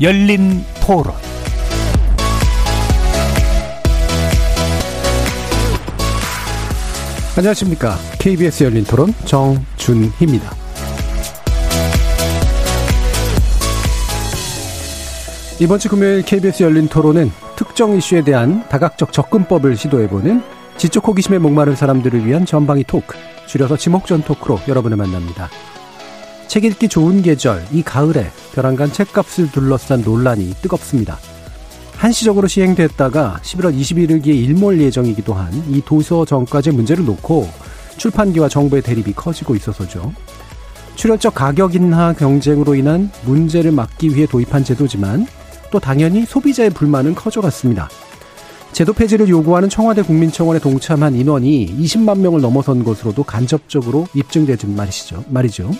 열린 토론 안녕하십니까. KBS 열린 토론 정준희입니다. 이번 주 금요일 KBS 열린 토론은 특정 이슈에 대한 다각적 접근법을 시도해보는 지적 호기심에 목마른 사람들을 위한 전방위 토크, 줄여서 지목전 토크로 여러분을 만납니다. 책 읽기 좋은 계절, 이 가을에 벼랑간 책값을 둘러싼 논란이 뜨겁습니다. 한시적으로 시행됐다가 11월 21일기에 일몰 예정이기도 한 이 도서 정가제 문제를 놓고 출판기와 정부의 대립이 커지고 있어서죠. 출혈적 가격 인하 경쟁으로 인한 문제를 막기 위해 도입한 제도지만 또 당연히 소비자의 불만은 커져갔습니다. 제도 폐지를 요구하는 청와대 국민청원에 동참한 인원이 20만 명을 넘어선 것으로도 간접적으로 입증되진 말이죠. 말이죠.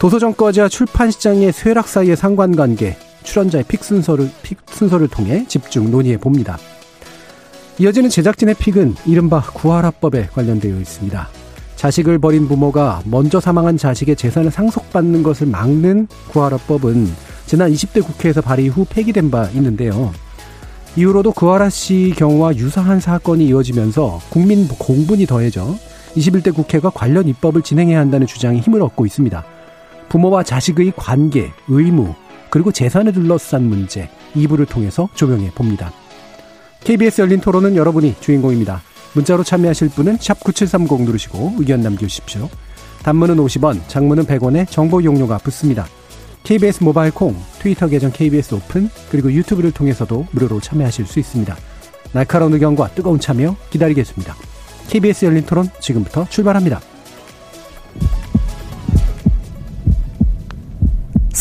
도서정가제와 출판시장의 쇠락 사이의 상관관계, 출연자의 pick 순서를, pick 순서를 통해 집중 논의해 봅니다. 이어지는 제작진의 pick은 이른바 구하라법에 관련되어 있습니다. 자식을 버린 부모가 먼저 사망한 자식의 재산을 상속받는 것을 막는 구하라법은 지난 20대 국회에서 발의 후 폐기된 바 있는데요. 이후로도 구하라 씨 경우와 유사한 사건이 이어지면서 국민 공분이 더해져 21대 국회가 관련 입법을 진행해야 한다는 주장이 힘을 얻고 있습니다. 부모와 자식의 관계, 의무, 그리고 재산을 둘러싼 문제 2부를 통해서 조명해 봅니다. KBS 열린 토론은 여러분이 주인공입니다. 문자로 참여하실 분은 9730 누르시고 의견 남겨주십시오. 단문은 50원, 장문은 100원에 정보 용료가 붙습니다. KBS 모바일 콩, 트위터 계정 KBS 오픈, 그리고 유튜브를 통해서도 무료로 참여하실 수 있습니다. 날카로운 의견과 뜨거운 참여 기다리겠습니다. KBS 열린 토론 지금부터 출발합니다.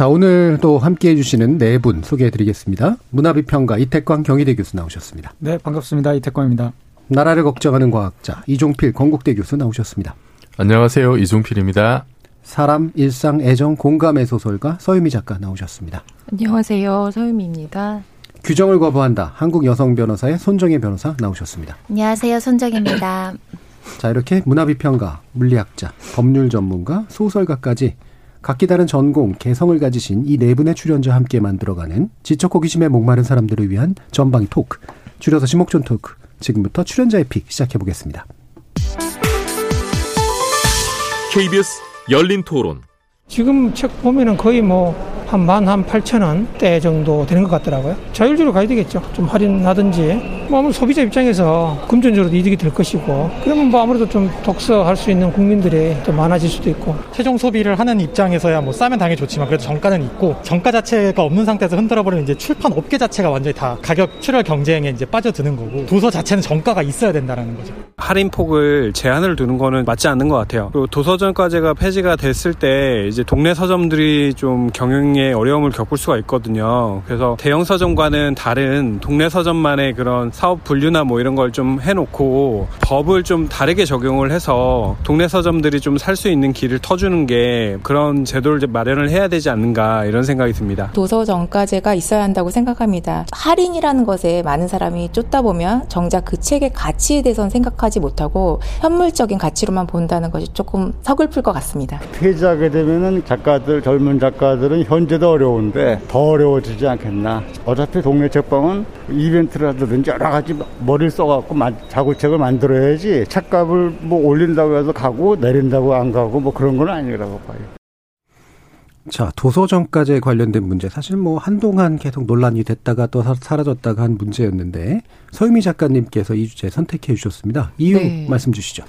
자, 오늘 또 함께 해주시는 네 분 소개해 드리겠습니다. 문화비평가 이태광 경희대 교수 나오셨습니다. 네, 반갑습니다. 이태광입니다. 나라를 걱정하는 과학자 이종필 건국대 교수 나오셨습니다. 안녕하세요. 이종필입니다. 사람, 일상, 애정, 공감의 소설가 서유미 작가 나오셨습니다. 안녕하세요. 서유미입니다. 규정을 거부한다. 한국 여성 변호사의 손정혜 변호사 나오셨습니다. 안녕하세요. 손정혜입니다. 자, 이렇게 문화비평가, 물리학자, 법률 전문가, 소설가까지 각기 다른 전공, 개성을 가지신 이 네 분의 출연자와 함께 만들어가는 지적 호기심에 목마른 사람들을 위한 전방 토크, 줄여서 시목전 토크. 지금부터 출연자의 픽 시작해 보겠습니다. KBS 열린 토론. 지금 책 보면은 거의 뭐 한 만 한 팔천 원대 정도 되는 것 같더라고요. 자율적으로 가야 되겠죠. 좀 할인하든지. 뭐 아무래도 소비자 입장에서 금전적으로도 이득이 될 것이고 그러면 뭐 아무래도 좀 독서할 수 있는 국민들이 더 많아질 수도 있고 최종 소비를 하는 입장에서야 뭐 싸면 당연히 좋지만 그래도 정가는 있고 정가 자체가 없는 상태에서 흔들어 버리면 이제 출판 업계 자체가 완전히 다 가격 출혈 경쟁에 이제 빠져드는 거고 도서 자체는 정가가 있어야 된다라는 거죠. 할인 폭을 제한을 두는 거는 맞지 않는 것 같아요. 그리고 도서전과제가 폐지가 됐을 때 이제 동네 서점들이 좀 경영에 어려움을 겪을 수가 있거든요. 그래서 대형 서점과는 다른 동네 서점만의 그런 사업 분류나 뭐 이런 걸 좀 해놓고 법을 좀 다르게 적용을 해서 동네 서점들이 좀 살 수 있는 길을 터주는 게 그런 제도를 마련을 해야 되지 않는가 이런 생각이 듭니다. 도서 정가제가 있어야 한다고 생각합니다. 할인이라는 것에 많은 사람이 쫓다 보면 정작 그 책의 가치에 대해서는 생각하지 못하고 현물적인 가치로만 본다는 것이 조금 서글플 것 같습니다. 폐지하게 되면은 작가들 젊은 작가들은 현재도 어려운데 더 어려워지지 않겠나. 어차피 동네 책방은 이벤트를 하든지 여러 가지 머리를 써갖고 자구책을 만들어야지 책값을 뭐 올린다고 해서 가고 내린다고 안 가고 뭐 그런 건 아니라고 봐요. 자, 도서정가제 관련된 문제. 사실 뭐 한동안 계속 논란이 됐다가 또 사라졌다가 한 문제였는데 서유미 작가님께서 이 주제 선택해 주셨습니다. 이유 네. 말씀 주시죠.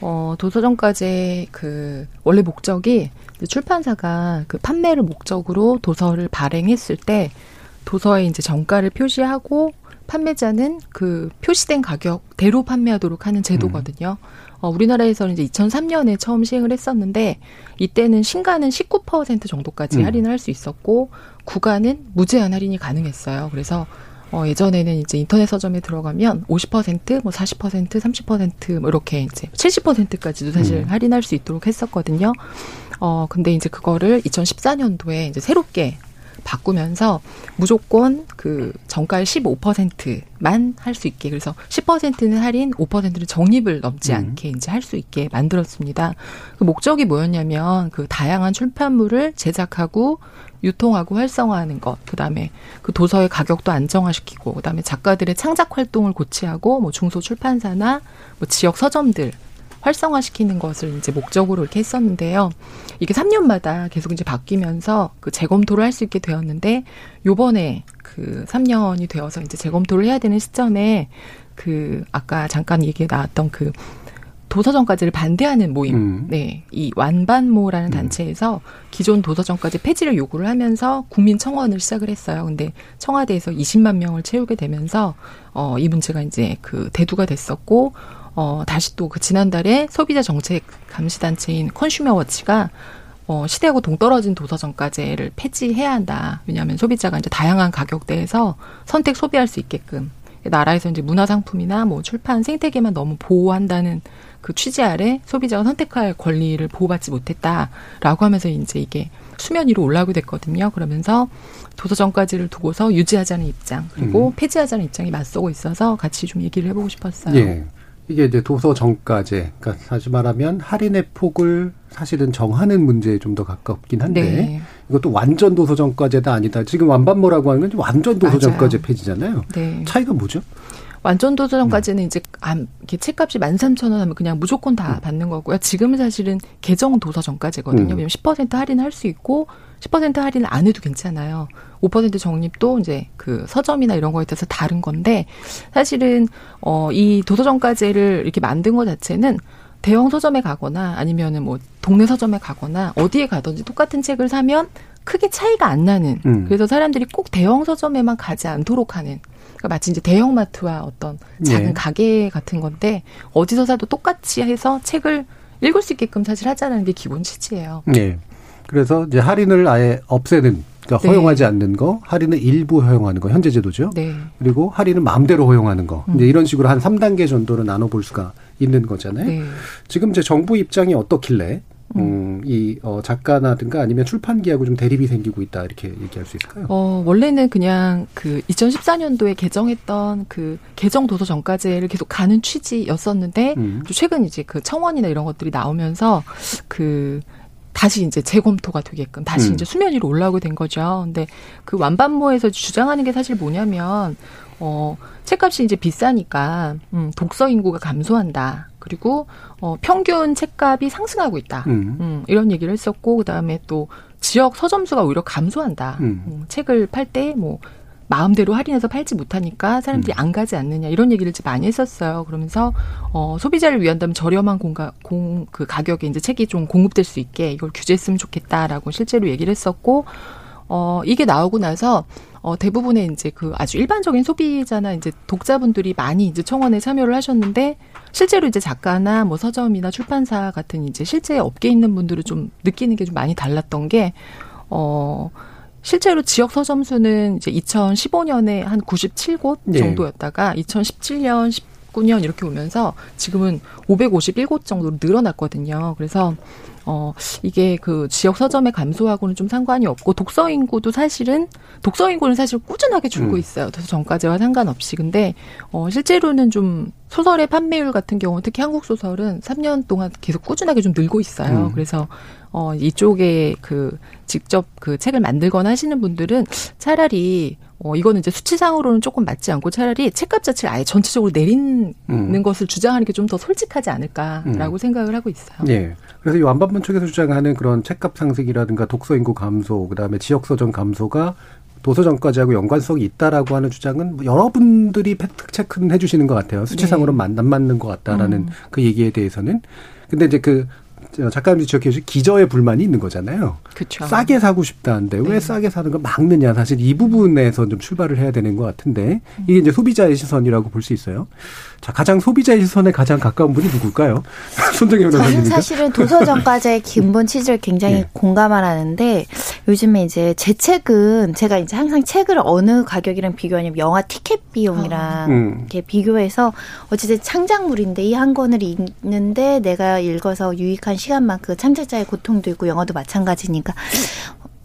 어, 도서정가제 그 원래 목적이 출판사가 그 판매를 목적으로 도서를 발행했을 때 도서에 이제 정가를 표시하고 판매자는 그 표시된 가격대로 판매하도록 하는 제도거든요. 음. 어, 우리나라에서는 이제 2003년에 처음 시행을 했었는데 이때는 신가는 19% 정도까지 음. 할인을 할 수 있었고 구간은 무제한 할인이 가능했어요. 그래서 어, 예전에는 이제 인터넷 서점에 들어가면 50%, 뭐 40%, 30%뭐 이렇게 이제 70%까지도 사실 음. 할인할 수 있도록 했었거든요. 어, 근데 이제 그거를 2014년도에 이제 새롭게 바꾸면서 무조건 그 정가의 15%만 할 수 있게 그래서 10%는 할인, 5%는 적립을 넘지 음. 않게 이제 할 수 있게 만들었습니다. 그 목적이 뭐였냐면 그 다양한 출판물을 제작하고 유통하고 활성화하는 것, 그 다음에 그 도서의 가격도 안정화시키고, 그 다음에 작가들의 창작 활동을 고취하고, 뭐 중소 출판사나 뭐 지역 서점들 활성화시키는 것을 이제 목적으로 이렇게 했었는데요. 이게 3년마다 계속 이제 바뀌면서 그 재검토를 할 수 있게 되었는데, 요번에 그 3년이 되어서 이제 재검토를 해야 되는 시점에 그 아까 잠깐 얘기에 나왔던 그 도서정가제를 반대하는 모임, 음. 네, 이 완반모라는 단체에서 기존 도서정가제 폐지를 요구를 하면서 국민 청원을 시작을 했어요. 근데 청와대에서 20만 명을 채우게 되면서 어, 이 문제가 이제 그 대두가 됐었고, 어, 다시 또 그 지난달에 소비자 정책 감시단체인 컨슈머워치가 어, 시대하고 동떨어진 도서정가제를 폐지해야 한다. 왜냐하면 소비자가 이제 다양한 가격대에서 선택 소비할 수 있게끔 나라에서 이제 문화상품이나 뭐 출판 생태계만 너무 보호한다는 그 취지 아래 소비자가 선택할 권리를 보호받지 못했다라고 하면서 이제 이게 수면 위로 올라오게 됐거든요. 그러면서 도서정가제를 두고서 유지하자는 입장 그리고 음. 폐지하자는 입장이 맞서고 있어서 같이 좀 얘기를 해보고 싶었어요. 예. 이게 이제 도서 정가제, 그러니까 다시 말하면 할인의 폭을 사실은 정하는 문제에 좀 더 가깝긴 한데 네. 이것도 완전 도서 정가제다 아니다. 지금 완반모라고 하는 건 완전 도서. 정가제 폐지잖아요. 네. 차이가 뭐죠? 완전 도서정까지는 이제 안, 이렇게 책값이 13,000원 하면 그냥 무조건 다 받는 거고요. 지금은 사실은 개정 도서정가제거든요. 음. 왜냐면 10% 할인할 수 있고 10% 할인을 안 해도 괜찮아요. 5% 적립도 이제 그 서점이나 이런 거에 따라서 다른 건데 사실은 어 이 도서정가제를 이렇게 만든 것 자체는 대형 서점에 가거나 아니면은 뭐 동네 서점에 가거나 어디에 가든지 똑같은 책을 사면 크게 차이가 안 나는 음. 그래서 사람들이 꼭 대형 서점에만 가지 않도록 하는 그러니까 마치 이제 대형마트와 어떤 작은 예. 가게 같은 건데 어디서 사도 똑같이 해서 책을 읽을 수 있게끔 사실 하자는 게 기본 취지예요. 예. 그래서 이제 할인을 아예 없애는 그러니까 네. 허용하지 않는 거, 할인을 일부 허용하는 거 현재 제도죠. 네. 그리고 할인을 마음대로 허용하는 거. 음. 이제 이런 식으로 한 3단계 정도로 나눠 볼 수가 있는 거잖아요. 네. 지금 이제 정부 입장이 어떻길래 음, 이 어, 작가나든가 아니면 출판기하고 좀 대립이 생기고 있다 이렇게 얘기할 수 있을까요? 어, 원래는 그냥 그 2014년도에 개정했던 그 개정 도서 정가제를 계속 가는 취지였었는데 음. 또 최근 이제 그 청원이나 이런 것들이 나오면서 그 다시 이제 재검토가 되게끔 다시 음. 이제 수면 위로 올라오게 된 거죠. 근데 그 완반모에서 주장하는 게 사실 뭐냐면 어 책값이 이제 비싸니까 음 독서 인구가 감소한다. 그리고 어 평균 책값이 상승하고 있다. 음. 음, 이런 얘기를 했었고 그다음에 또 지역 서점 수가 오히려 감소한다. 음. 음, 책을 팔 때 뭐 마음대로 할인해서 팔지 못하니까 사람들이 안 가지 않느냐 이런 얘기를 이제 많이 했었어요. 그러면서 어 소비자를 위한다면 저렴한 공가 공 그 가격에 이제 책이 좀 공급될 수 있게 이걸 규제했으면 좋겠다라고 실제로 얘기를 했었고 어 이게 나오고 나서 어 대부분의 이제 그 아주 일반적인 소비자나 이제 독자분들이 많이 이제 청원에 참여를 하셨는데 실제로 이제 작가나 뭐 서점이나 출판사 같은 이제 실제 업계에 있는 분들은 좀 느끼는 게 좀 많이 달랐던 게 어 실제로 지역 서점 수는 이제 2015년에 한 97곳 네. 정도였다가 2017년 19년 이렇게 오면서 지금은 551곳 정도로 늘어났거든요. 그래서 어 이게 그 지역 서점의 감소하고는 좀 상관이 없고 독서 인구도 사실은 독서 인구는 사실 꾸준하게 줄고 음. 있어요. 도서 정가제와 상관없이. 근데 어 실제로는 좀 소설의 판매율 같은 경우 특히 한국 소설은 3년 동안 계속 꾸준하게 좀 늘고 있어요. 음. 그래서 어 이쪽에 그 직접 그 책을 만들거나 하시는 분들은 차라리 어 이거는 이제 수치상으로는 조금 맞지 않고 차라리 책값 자체를 아예 전체적으로 내리는 음. 것을 주장하는 게 좀 더 솔직하지 않을까라고 음. 생각을 하고 있어요. 예. 그래서 이 완반문 쪽에서 주장하는 그런 책값 상승이라든가 독서 인구 감소, 그다음에 지역 서점 감소가 도서정가제하고 연관성이 있다라고 하는 주장은 뭐 여러분들이 팩트 체크는 해주시는 것 같아요. 수치상으로는 맞- 안 맞는 것 같다라는 음. 그 얘기에 대해서는. 근데 이제 그 작가님이 지적해 주신 기저의 불만이 있는 거잖아요. 그렇죠. 싸게 사고 싶다는데 왜 네. 싸게 사는 걸 막느냐. 사실 이 부분에서 좀 출발을 해야 되는 것 같은데 이게 이제 소비자의 시선이라고 볼 수 있어요. 자, 가장 소비자의 시선에 가장 가까운 분이 누굴까요? 손정혜 저는 변호사님. 사실은 도서정가제의 기본 취지를 굉장히 네. 공감을 하는데 요즘에 이제 제 책은 제가 이제 항상 책을 어느 가격이랑 비교하냐면 영화 티켓 비용이랑 음. 이렇게 비교해서 어쨌든 창작물인데 이 한 권을 읽는데 내가 읽어서 유익한 시간만큼 창작자의 고통도 있고 영화도 마찬가지니까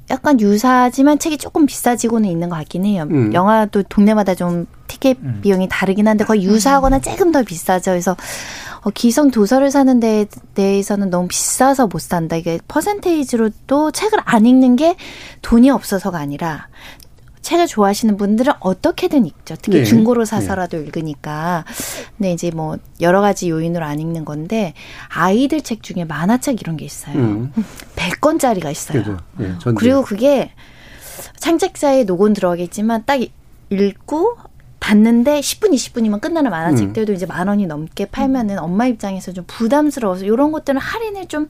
약간 유사하지만 책이 조금 비싸지고는 있는 것 같긴 해요. 음. 영화도 동네마다 좀 티켓 비용이 다르긴 한데 거의 유사하거나 조금 더 비싸죠. 그래서 어, 기성 도서를 사는 데 대해서는 너무 비싸서 못 산다. 이게 퍼센테이지로도 책을 안 읽는 게 돈이 없어서가 아니라 책을 좋아하시는 분들은 어떻게든 읽죠. 특히 네. 중고로 사서라도 읽으니까. 근데 이제 뭐 여러 가지 요인으로 안 읽는 건데 아이들 책 중에 만화책 이런 게 있어요. 음. 100권짜리가 있어요. 전제. 그리고 그게 창작자의 노고는 들어가겠지만 딱 읽고 봤는데 10분, 20분이면 끝나는 만화책들도 이제 만 원이 넘게 팔면은 엄마 입장에서 좀 부담스러워서 이런 것들은 할인을 좀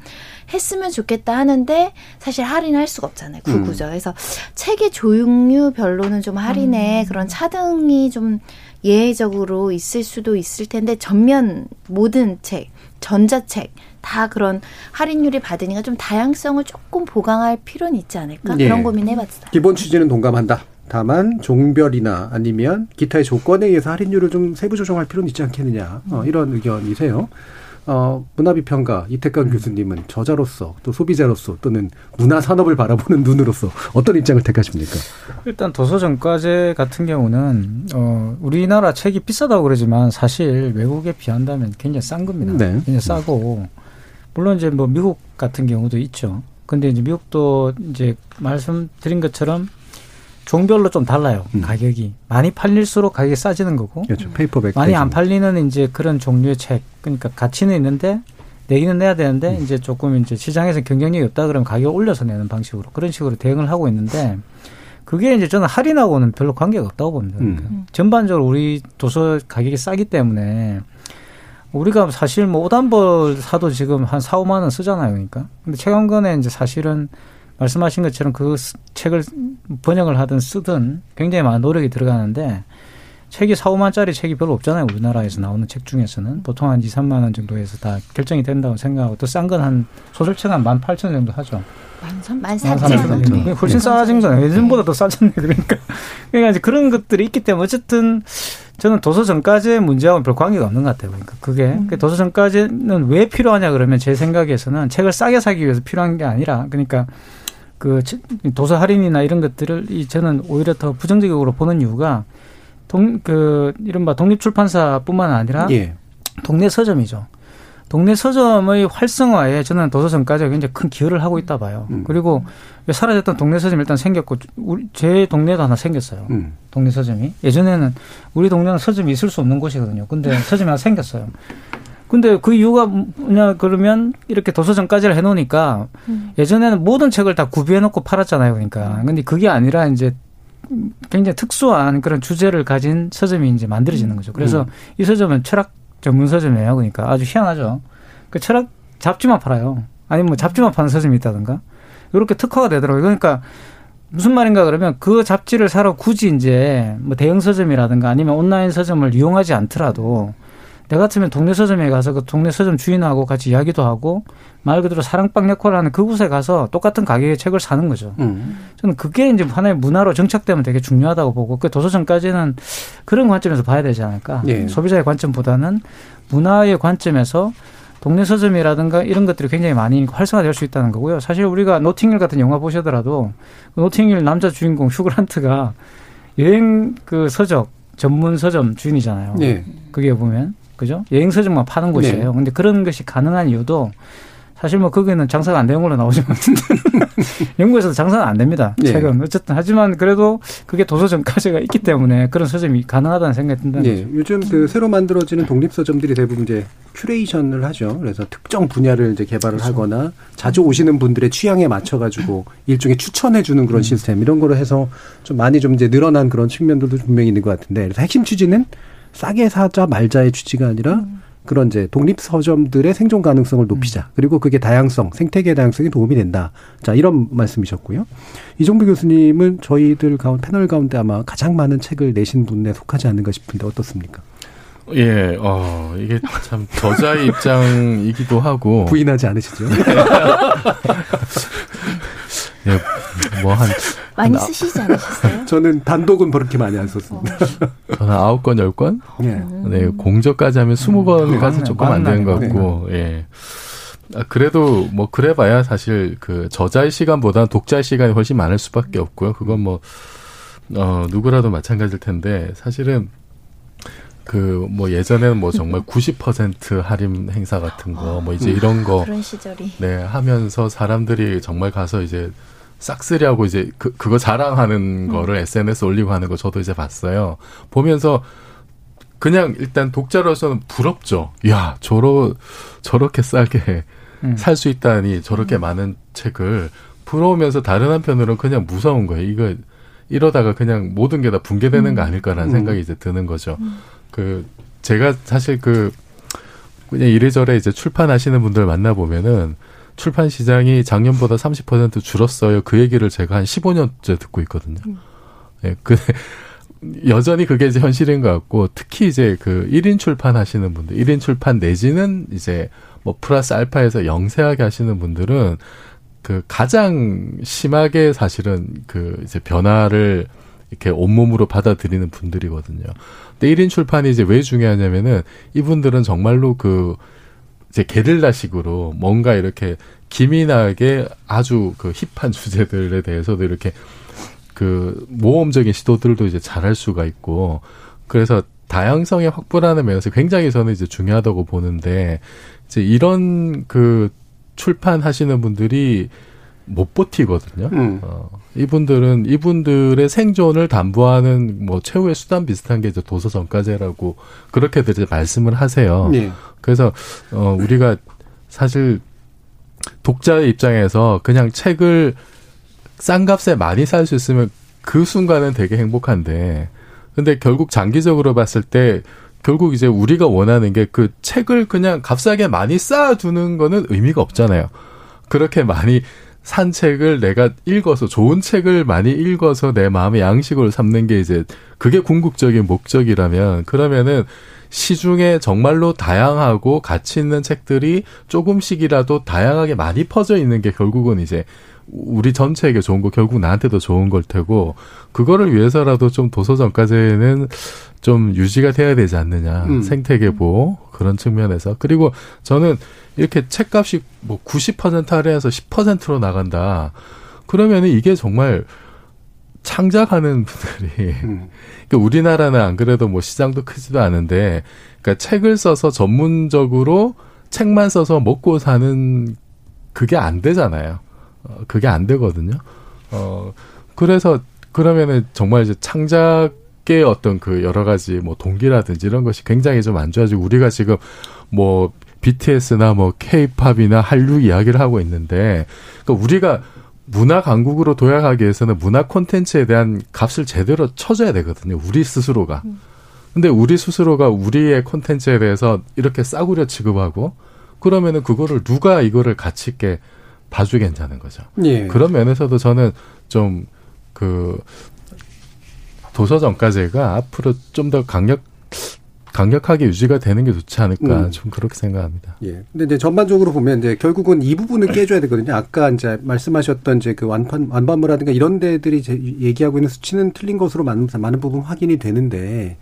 했으면 좋겠다 하는데 사실 할인할 수가 없잖아요. 음. 구구죠. 그래서 책의 종류별로는 좀 할인에 그런 차등이 좀 예외적으로 있을 수도 있을 텐데 전면 모든 책, 전자책 다 그런 할인율이 받으니까 좀 다양성을 조금 보강할 필요는 있지 않을까? 예. 그런 고민 해봤어요. 기본 취지는 동감한다. 다만 종별이나 아니면 기타의 조건에 의해서 할인율을 좀 세부 조정할 필요는 있지 않겠느냐 어, 이런 의견이세요. 어, 문화비평가 이태강 교수님은 저자로서 또 소비자로서 또는 문화 산업을 바라보는 눈으로서 어떤 입장을 택하십니까? 일단 도서정가제 같은 경우는 어 우리나라 책이 비싸다고 그러지만 사실 외국에 비한다면 굉장히 싼 겁니다. 네. 굉장히 싸고 물론 이제 뭐 미국 같은 경우도 있죠. 근데 이제 미국도 이제 말씀드린 것처럼 종별로 좀 달라요. 가격이 많이 팔릴수록 가격이 싸지는 거고 그렇죠. 페이퍼백 많이 안. 팔리는 이제 그런 종류의 책 그러니까 가치는 있는데 내기는 내야 되는데 이제 조금 이제 시장에서 경쟁력이 없다 그러면 가격 올려서 내는 방식으로 그런 식으로 대응을 하고 있는데 그게 이제 저는 할인하고는 별로 관계가 없다고 봅니다. 그러니까 전반적으로 우리 도서 가격이 싸기 때문에 우리가 사실 뭐 옷 한 벌 사도 지금 한 4, 5만 원 쓰잖아요. 그러니까. 근데 책 한 권에 이제 사실은 말씀하신 것처럼 그 스- 책을 번역을 하든 쓰든 굉장히 많은 노력이 들어가는데 책이 4, 5만짜리 책이 별로 없잖아요. 우리나라에서 나오는 책 중에서는. 보통 한 2, 3만 원 정도에서 다 결정이 된다고 생각하고 또 싼 건 한 소설책 한 18,000원 정도 하죠. 만 삼천 원 정도. 훨씬 싸진 거예요. 예전보다 더 싸졌네. 그러니까. 그러니까 이제 그런 것들이 있기 때문에 어쨌든 저는 도서정가제 문제하고는 별 관계가 없는 것 같아요. 그러니까 그게 그 도서정가제는 왜 필요하냐 그러면 제 생각에서는 책을 싸게 사기 위해서 필요한 게 아니라 그러니까 그 치- 도서 할인이나 이런 것들을 이 저는 오히려 더 부정적으로 보는 이유가 동 그 이른바 독립 출판사뿐만 아니라 예. 동네 서점이죠. 동네 서점의 활성화에 저는 도서점까지 굉장히 큰 기여를 하고 있다 봐요. 음. 그리고 사라졌던 동네 서점이 일단 생겼고 우리 제 동네도 하나 생겼어요. 음. 동네 서점이 예전에는 우리 동네는 서점이 있을 수 없는 곳이거든요. 근데 서점이 하나 생겼어요. 근데 그 이유가 뭐냐 그러면 이렇게 도서점까지를 해놓으니까 예전에는 모든 책을 다 구비해놓고 팔았잖아요. 그러니까 근데 그게 아니라 이제 굉장히 특수한 그런 주제를 가진 서점이 이제 만들어지는 거죠. 그래서 음. 이 서점은 철학 전문 서점이에요. 그러니까 아주 희한하죠. 그 철학 잡지만 팔아요. 아니면 뭐 잡지만 파는 서점이 있다든가. 이렇게 특화가 되더라고요. 그러니까 무슨 말인가 그러면 그 잡지를 사러 굳이 이제 뭐 대형 서점이라든가 아니면 온라인 서점을 이용하지 않더라도 내 같으면 동네 서점에 가서 그 동네 서점 주인하고 같이 이야기도 하고 말 그대로 사랑방 역할을 하는 그곳에 가서 똑같은 가격의 책을 사는 거죠. 음. 저는 그게 이제 하나의 문화로 정착되면 되게 중요하다고 보고 그 도서점까지는 그런 관점에서 봐야 되지 않을까. 예. 소비자의 관점보다는 문화의 관점에서 동네 서점이라든가 이런 것들이 굉장히 많이 활성화될 수 있다는 거고요. 사실 우리가 노팅힐 같은 영화 보시더라도 그 노팅힐 남자 주인공 휴 그랜트가 여행 그 서적 전문 서점 주인이잖아요. 예. 그게 보면 그죠? 여행 서점만 파는 곳이에요. 네. 근데 그런 것이 가능한 이유도 사실 뭐 거기는 장사가 안 되는 걸로 나오지만 영국에서도 장사는 안 됩니다. 네. 책은 어쨌든 하지만 그래도 그게 도서정가제가 있기 때문에 그런 서점이 가능하다는 생각이 든다는 예, 거죠. 요즘 그 새로 만들어지는 독립 서점들이 대부분 이제 큐레이션을 하죠. 그래서 특정 분야를 이제 개발을 그렇죠. 하거나 자주 오시는 분들의 취향에 맞춰 가지고 일종의 추천해 주는 음. 그런 시스템 이런 거로 해서 좀 많이 좀 이제 늘어난 그런 측면들도 분명히 있는 것 같은데 그래서 핵심 취지는 싸게 사자 말자의 취지가 아니라 그런 이제 독립 서점들의 생존 가능성을 높이자. 그리고 그게 다양성, 생태계 다양성에 도움이 된다. 자, 이런 말씀이셨고요. 이종배 교수님은 저희들 가운데 패널 가운데 아마 가장 많은 책을 내신 분에 속하지 않는가 싶은데 어떻습니까? 예, 어, 이게 참 저자의 입장이기도 하고. 부인하지 않으시죠? 예, 뭐 한. 많이 한 쓰시지 않으셨어요? 저는 단독은 그렇게 많이 안 썼습니다. 저는 아홉 건, 열 건? 예. 네, 공저까지 하면 스무 건까지 맞네, 조금 안 되는 것. 같고, 예. 아, 그래도 뭐 그래 봐야 사실 그 저자의 시간보다 독자의 시간이 훨씬 많을 수밖에 없고요. 그건 뭐, 어, 누구라도 마찬가지일 텐데, 사실은 그뭐 예전에는 뭐 정말 90% 할인 행사 같은 거 뭐 이제 이런 거 그런 시절이. 네, 하면서 사람들이 정말 가서 이제 싹쓸이하고 이제 그, 그거 자랑하는 거를 SNS 올리고 하는 거 저도 이제 봤어요. 보면서 그냥 일단 독자로서는 부럽죠. 야, 저러, 저렇게 싸게 음. 살수 있다니 저렇게 많은 책을 부러우면서 다른 한편으로는 그냥 무서운 거예요. 이거 이러다가 그냥 모든 게 다 붕괴되는 거 아닐까라는 음. 생각이 이제 드는 거죠. 그 제가 사실 그 그냥 이래저래 이제 출판하시는 분들 만나보면은 출판 시장이 작년보다 30% 줄었어요. 그 얘기를 제가 한 15년째 듣고 있거든요. 예, 그, 여전히 그게 이제 현실인 것 같고, 특히 이제 그 1인 출판 하시는 분들, 1인 출판 내지는 이제 뭐 플러스 알파에서 영세하게 하시는 분들은 그 가장 심하게 사실은 그 이제 변화를 이렇게 온몸으로 받아들이는 분들이거든요. 근데 1인 출판이 이제 왜 중요하냐면은 이분들은 정말로 그 이제 게릴라식으로 뭔가 이렇게 기민하게 아주 그 힙한 주제들에 대해서도 이렇게 그 모험적인 시도들도 이제 잘할 수가 있고 그래서 다양성의 확보라는 면에서 굉장히 저는 이제 중요하다고 보는데 이제 이런 그 출판하시는 분들이 못 버티거든요. 음. 어, 이분들은 이분들의 생존을 담보하는 뭐 최후의 수단 비슷한 게 이제 도서 정가제라고 그렇게들 이제 말씀을 하세요. 예. 그래서 어 우리가 사실 독자의 입장에서 그냥 책을 싼 값에 많이 살 수 있으면 그 순간은 되게 행복한데 근데 결국 장기적으로 봤을 때 결국 이제 우리가 원하는 게 그 책을 그냥 값싸게 많이 쌓아두는 거는 의미가 없잖아요. 그렇게 많이 산 책을 내가 읽어서 좋은 책을 많이 읽어서 내 마음의 양식으로 삼는 게 이제 그게 궁극적인 목적이라면 그러면은 시중에 정말로 다양하고 가치 있는 책들이 조금씩이라도 다양하게 많이 퍼져 있는 게 결국은 이제 우리 전체에게 좋은 거 결국 나한테도 좋은 걸 테고 그거를 위해서라도 좀 도서정가제는 좀 유지가 돼야 되지 않느냐. 음. 생태계 보호 그런 측면에서. 그리고 저는 이렇게 책값이 뭐 90% 할인해서 10%로 나간다. 그러면은 이게 정말 창작하는 분들이 음. 그러니까 우리나라는 안 그래도 뭐 시장도 크지도 않은데 그러니까 책을 써서 전문적으로 책만 써서 먹고 사는 그게 안 되잖아요. 어, 그게 안 되거든요. 어 그래서 그러면은 정말 이제 창작 의 어떤 그 여러 가지 뭐 동기라든지 이런 것이 굉장히 좀 안 좋아지고 우리가 지금 뭐 BTS나 뭐 K-팝이나 한류 이야기를 하고 있는데 그러니까 우리가 문화 강국으로 도약하기 위해서는 문화 콘텐츠에 대한 값을 제대로 쳐줘야 되거든요. 우리 스스로가. 근데 우리 스스로가 우리의 콘텐츠에 대해서 이렇게 싸구려 취급하고 그러면은 그거를 누가 이거를 가치 있게 봐주겠냐는 거죠. 예. 그런 면에서도 저는 좀 그 도서 정가제가 앞으로 좀 더 강력 강력하게 유지가 되는 게 좋지 않을까 음. 좀 그렇게 생각합니다. 예. 근데 이제 전반적으로 보면 이제 결국은 이 부분을 깨줘야 되거든요. 아까 이제 말씀하셨던 이제 그 완판, 완반무라든가 이런 데들이 얘기하고 있는 수치는 틀린 것으로 많은, 많은 부분 확인이 되는데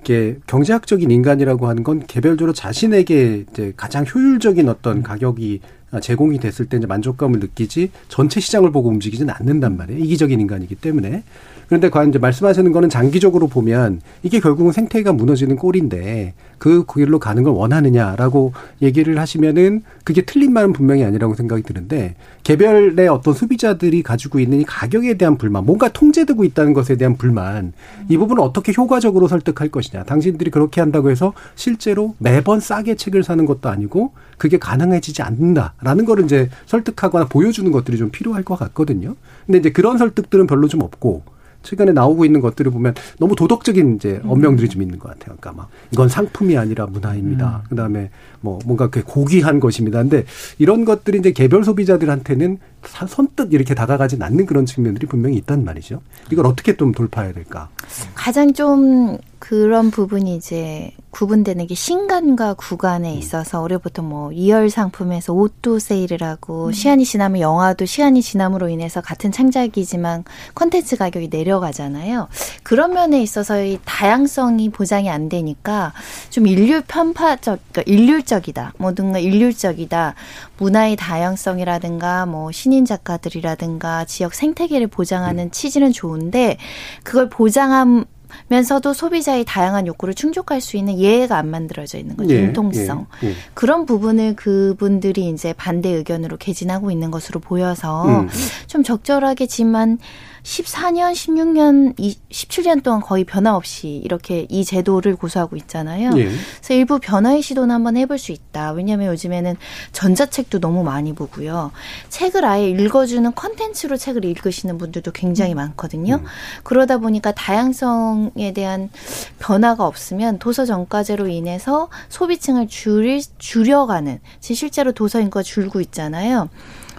이게 경제학적인 인간이라고 하는 건 개별적으로 자신에게 이제 가장 효율적인 어떤 가격이 제공이 됐을 때 이제 만족감을 느끼지 전체 시장을 보고 움직이지는 않는단 말이에요. 이기적인 인간이기 때문에. 그런데 과연 이제 말씀하시는 거는 장기적으로 보면 이게 결국은 생태계가 무너지는 꼴인데 그 길로 가는 걸 원하느냐라고 얘기를 하시면은 그게 틀린 말은 분명히 아니라고 생각이 드는데 개별의 어떤 소비자들이 가지고 있는 이 가격에 대한 불만, 뭔가 통제되고 있다는 것에 대한 불만, 이 부분을 어떻게 효과적으로 설득할 것이냐. 당신들이 그렇게 한다고 해서 실제로 매번 싸게 책을 사는 것도 아니고 그게 가능해지지 않는다라는 거를 이제 설득하거나 보여주는 것들이 좀 필요할 것 같거든요. 근데 이제 그런 설득들은 별로 좀 없고 최근에 나오고 있는 것들을 보면 너무 도덕적인 이제 언명들이 좀 있는 것 같아요. 그러니까 막 이건 상품이 아니라 문화입니다. 그다음에 뭐 뭔가 그 고귀한 것입니다. 근데 이런 것들이 이제 개별 소비자들한테는 사- 선뜻 이렇게 다가가진 않는 그런 측면들이 분명히 있단 말이죠. 이걸 어떻게 좀 돌파해야 될까? 가장 좀 그런 부분이 이제 구분되는 게 신간과 구간에 있어서 올해부터 뭐 2열 상품에서 옷도 세일을 하고 음. 시간이 지나면 영화도 시간이 지남으로 인해서 같은 창작이지만 콘텐츠 가격이 내려가잖아요. 그런 면에 있어서 이 다양성이 보장이 안 되니까 좀 인류 편파적, 그러니까 일률적이다. 뭐든가 일률적이다. 문화의 다양성이라든가 뭐 신인 작가들이라든가 지역 생태계를 보장하는 음. 취지는 좋은데 그걸 보장함 면서도 소비자의 다양한 욕구를 충족할 수 있는 예외가 안 만들어져 있는 거죠. 예, 융통성. 예, 예. 그런 부분을 그분들이 이제 반대 의견으로 개진하고 있는 것으로 보여서 음. 좀 적절하게지만 14년, 16년, 17년 동안 거의 변화 없이 이렇게 이 제도를 고수하고 있잖아요. 예. 그래서 일부 변화의 시도는 한번 해볼 수 있다. 왜냐하면 요즘에는 전자책도 너무 많이 보고요. 책을 아예 읽어주는 컨텐츠로 책을 읽으시는 분들도 굉장히 음. 많거든요. 음. 그러다 보니까 다양성에 대한 변화가 없으면 도서 정가제로 인해서 소비층을 줄일, 줄여가는, 실제로 도서 인구가 줄고 있잖아요.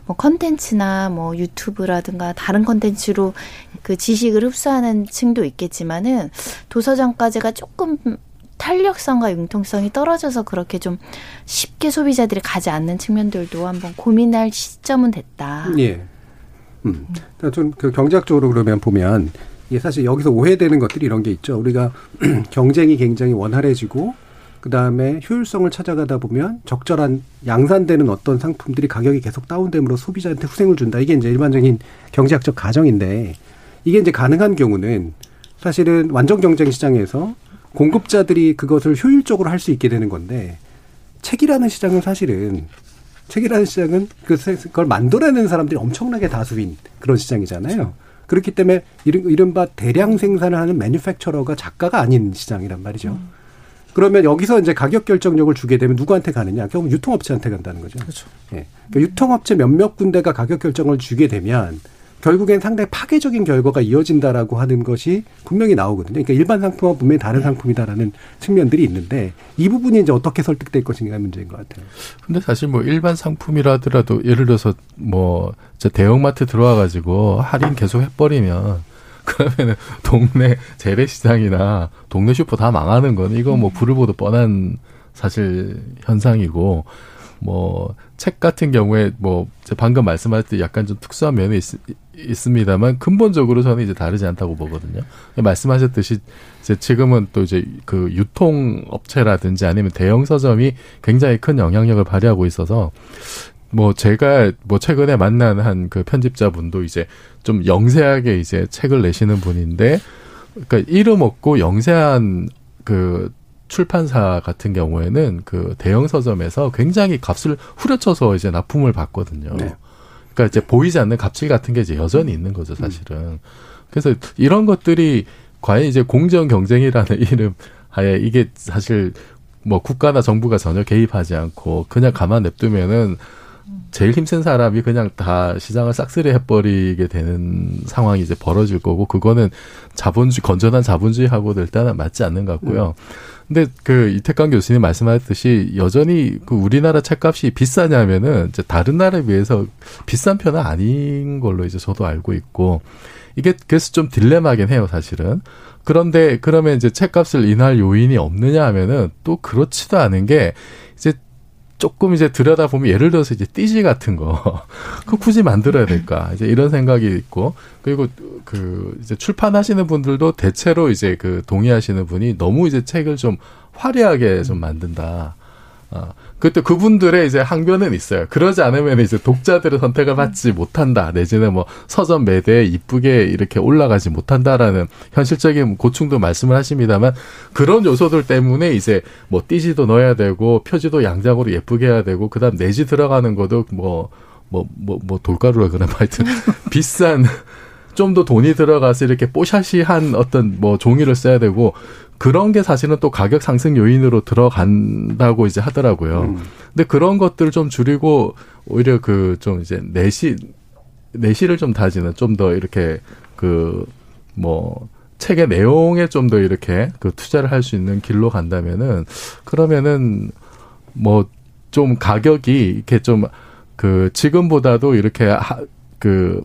뭐 컨텐츠나 뭐 유튜브라든가 다른 컨텐츠로 그 지식을 흡수하는 층도 있겠지만은 도서정가제가 조금 탄력성과 융통성이 떨어져서 그렇게 좀 쉽게 소비자들이 가지 않는 측면들도 한번 고민할 시점은 됐다. 예. 음. 좀그 경제학적으로 그러면 보면 이게 사실 여기서 오해되는 것들이 이런 게 있죠. 우리가 경쟁이 굉장히 원활해지고 그 다음에 효율성을 찾아가다 보면 적절한 양산되는 어떤 상품들이 가격이 계속 다운됨으로 소비자한테 후생을 준다. 이게 이제 일반적인 경제학적 가정인데 이게 이제 가능한 경우는 사실은 완전 경쟁 시장에서 공급자들이 그것을 효율적으로 할 수 있게 되는 건데 책이라는 시장은 사실은 책이라는 시장은 그걸 만들어내는 사람들이 엄청나게 다수인 그런 시장이잖아요. 그렇기 때문에 이른바 대량 생산을 하는 매뉴팩처러가 작가가 아닌 시장이란 말이죠. 음. 그러면 여기서 이제 가격 결정력을 주게 되면 누구한테 가느냐? 결국 유통업체한테 간다는 거죠. 그렇죠. 예. 그러니까 유통업체 몇몇 군데가 가격 결정을 주게 되면 결국엔 상당히 파괴적인 결과가 이어진다라고 하는 것이 분명히 나오거든요. 그러니까 일반 상품은 분명히 다른 상품이다라는 측면들이 있는데 이 부분이 이제 어떻게 설득될 것인가 문제인 것 같아요. 근데 사실 뭐 일반 상품이라더라도 예를 들어서 뭐 대형마트 들어와 가지고 할인 계속 해버리면 그러면은 동네 재래시장이나 동네 슈퍼 다 망하는 건 이거 뭐 불을 보도 뻔한 사실 현상이고 뭐 책 같은 경우에 뭐 방금 말씀하실 때 약간 좀 특수한 면이 있, 있습니다만 근본적으로 저는 이제 다르지 않다고 보거든요. 말씀하셨듯이 이제 지금은 또 이제 그 유통 업체라든지 아니면 대형 서점이 굉장히 큰 영향력을 발휘하고 있어서 뭐 제가 뭐 최근에 만난 한 그 편집자분도 이제 좀 영세하게 이제 책을 내시는 분인데 그러니까 이름 없고 영세한 그 출판사 같은 경우에는 그 대형 서점에서 굉장히 값을 후려쳐서 이제 납품을 받거든요. 네. 그러니까 이제 보이지 않는 값질 같은 게 이제 여전히 있는 거죠, 사실은. 그래서 이런 것들이 과연 이제 공정 경쟁이라는 이름 하에 이게 사실 뭐 국가나 정부가 전혀 개입하지 않고 그냥 가만 냅두면은 제일 힘센 사람이 그냥 다 시장을 싹쓸이 해버리게 되는 상황이 이제 벌어질 거고 그거는 자본주의 건전한 자본주의하고도 일단은 맞지 않는 것 같고요. 음. 근데 그 이태강 교수님 말씀하셨듯이 여전히 그 우리나라 책값이 비싸냐면은 이제 다른 나라에 비해서 비싼 편은 아닌 걸로 이제 저도 알고 있고 이게 그래서 좀 딜레마긴 해요, 사실은. 그런데 그러면 이제 책값을 인할 요인이 없느냐 하면은 또 그렇지도 않은 게 이제 조금 이제 들여다보면 예를 들어서 이제 띠지 같은 거, 그 굳이 만들어야 될까? 이제 이런 생각이 있고, 그리고 그 이제 출판하시는 분들도 대체로 이제 그 동의하시는 분이 너무 이제 책을 좀 화려하게 좀 만든다. 어, 그때 그분들의 이제 항변은 있어요. 그러지 않으면 이제 독자들의 선택을 받지 못한다. 내지는 뭐 서점 매대에 이쁘게 이렇게 올라가지 못한다라는 현실적인 고충도 말씀을 하십니다만 그런 요소들 때문에 이제 뭐 띠지도 넣어야 되고 표지도 양장으로 예쁘게 해야 되고 그다음 내지 들어가는 것도 뭐 뭐 뭐뭐 돌가루라 그래 하여튼 비싼 좀 더 돈이 들어가서 이렇게 뽀샤시한 어떤 뭐 종이를 써야 되고 그런 게 사실은 또 가격 상승 요인으로 들어간다고 이제 하더라고요. 음. 근데 그런 것들을 좀 줄이고 오히려 그 좀 이제 내시 내시를 좀 다지는 좀 더 이렇게 그 뭐 책의 내용에 좀 더 이렇게 그 투자를 할 수 있는 길로 간다면은 그러면은 뭐 좀 가격이 이렇게 좀 그 지금보다도 이렇게 하, 그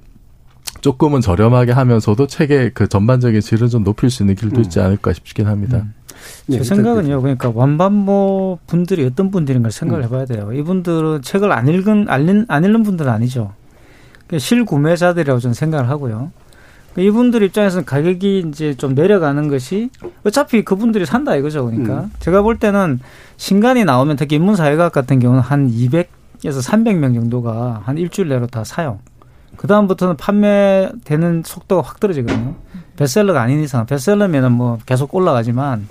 조금은 저렴하게 하면서도 책의 그 전반적인 질을 좀 높일 수 있는 길도 음. 있지 않을까 싶긴 합니다. 음. 제 생각은요. 그러니까 완반모 분들이 어떤 분들인가 생각을 음. 해봐야 돼요. 이분들은 책을 안 읽은 안, 읽, 안 읽는 분들은 아니죠. 그러니까 실구매자들이라고 저는 생각을 하고요. 그러니까 이분들 입장에서는 가격이 이제 좀 내려가는 것이 어차피 그분들이 산다 이거죠. 그러니까 음. 제가 볼 때는 신간이 나오면 특히 인문사회학 같은 경우는 한 200에서 300명 정도가 한 일주일 내로 다 사요. 그 다음부터는 판매되는 속도가 확 떨어지거든요. 베스트셀러가 아닌 이상 베스트셀러면은 뭐 계속 올라가지만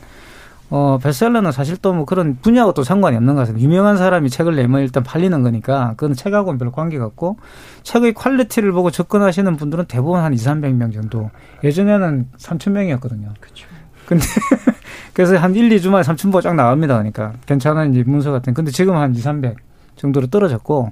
어 베스트셀러는 사실 또 뭐 그런 분야하고 또 상관이 없는 것 같아요. 유명한 사람이 책을 내면 일단 팔리는 거니까 그건 책하고는 별 관계가 없고 책의 quality를 보고 접근하시는 분들은 대부분 한 2, 300명 정도. 예전에는 3,000명이었거든요. 그렇죠. 근데 그래서 한 1, 2주만에 3,000보 쫙 나옵니다. 그러니까 괜찮은 문서 같은. 근데 지금 한 2, 300 정도로 떨어졌고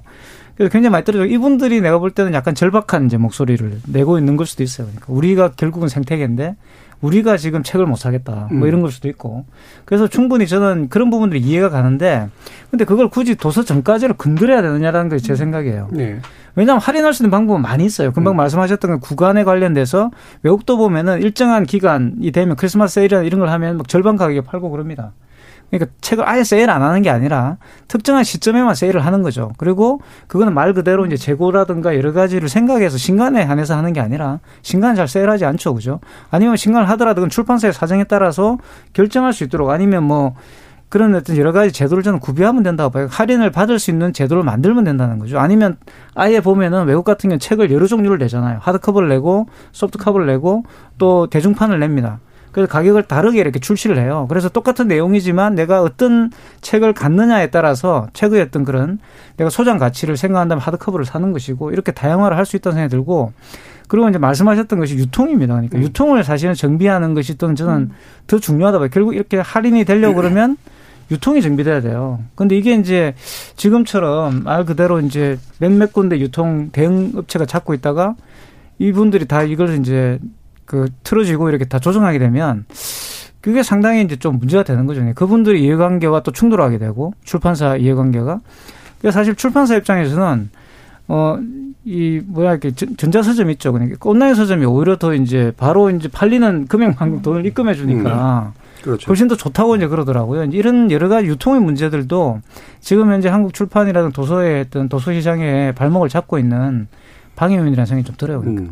그래서 굉장히 많이 떨어져. 이분들이 내가 볼 때는 약간 절박한 이제 목소리를 내고 있는 걸 수도 있어요. 그러니까 우리가 결국은 생태계인데 우리가 지금 책을 못 사겠다. 뭐 음. 이런 걸 수도 있고. 그래서 충분히 저는 그런 부분들이 이해가 가는데 근데 그걸 굳이 도서 전까지로 건드려야 되느냐라는 게 제 생각이에요. 네. 왜냐하면 할인할 수 있는 방법은 많이 있어요. 금방 말씀하셨던 그 구간에 관련돼서 외국도 보면은 일정한 기간이 되면 크리스마스 세일이나 이런 걸 하면 막 절반 가격에 팔고 그럽니다. 그러니까 책을 아예 세일 안 하는 게 아니라 특정한 시점에만 세일을 하는 거죠. 그리고 그거는 말 그대로 이제 재고라든가 여러 가지를 생각해서 신간에 한해서 하는 게 아니라 신간은 잘 세일하지 않죠. 그죠? 아니면 신간을 하더라도 그건 출판사의 사정에 따라서 결정할 수 있도록 아니면 뭐 그런 어떤 여러 가지 제도를 저는 구비하면 된다고 봐요. 할인을 받을 수 있는 제도를 만들면 된다는 거죠. 아니면 아예 보면은 외국 같은 경우는 책을 여러 종류를 내잖아요. 하드커버를 내고 소프트커버를 내고 또 대중판을 냅니다. 그래서 가격을 다르게 이렇게 출시를 해요. 그래서 똑같은 내용이지만 내가 어떤 책을 갖느냐에 따라서 책의 어떤 그런 내가 소장 가치를 생각한다면 하드커버를 사는 것이고 이렇게 다양화를 할 수 있다는 생각이 들고 그리고 이제 말씀하셨던 것이 유통입니다. 그러니까 유통을 사실은 정비하는 것이 또는 저는 더 중요하다 봐요. 결국 이렇게 할인이 되려고 그러면 유통이 정비돼야 돼요. 근데 이게 이제 지금처럼 말 그대로 이제 몇몇 군데 유통 대응 업체가 잡고 있다가 이분들이 다 이걸 이제 그 틀어지고 이렇게 다 조정하게 되면 그게 상당히 이제 좀 문제가 되는 거죠. 그분들이 이해관계와 또 충돌하게 되고 출판사 이해관계가 그래서 사실 출판사 입장에서는 어 이 뭐야 이렇게 전- 전자 서점 있죠. 그러니까 온라인 서점이 오히려 더 이제 바로 이제 팔리는 금액만큼 돈을 입금해 주니까 그렇죠. 훨씬 더 좋다고 이제 그러더라고요. 이런 여러 가지 유통의 문제들도 지금 현재 한국 출판이라든 도서의 어떤 도서 시장의 발목을 잡고 있는 방해 요인이라는 생각이 좀 들어요. 음.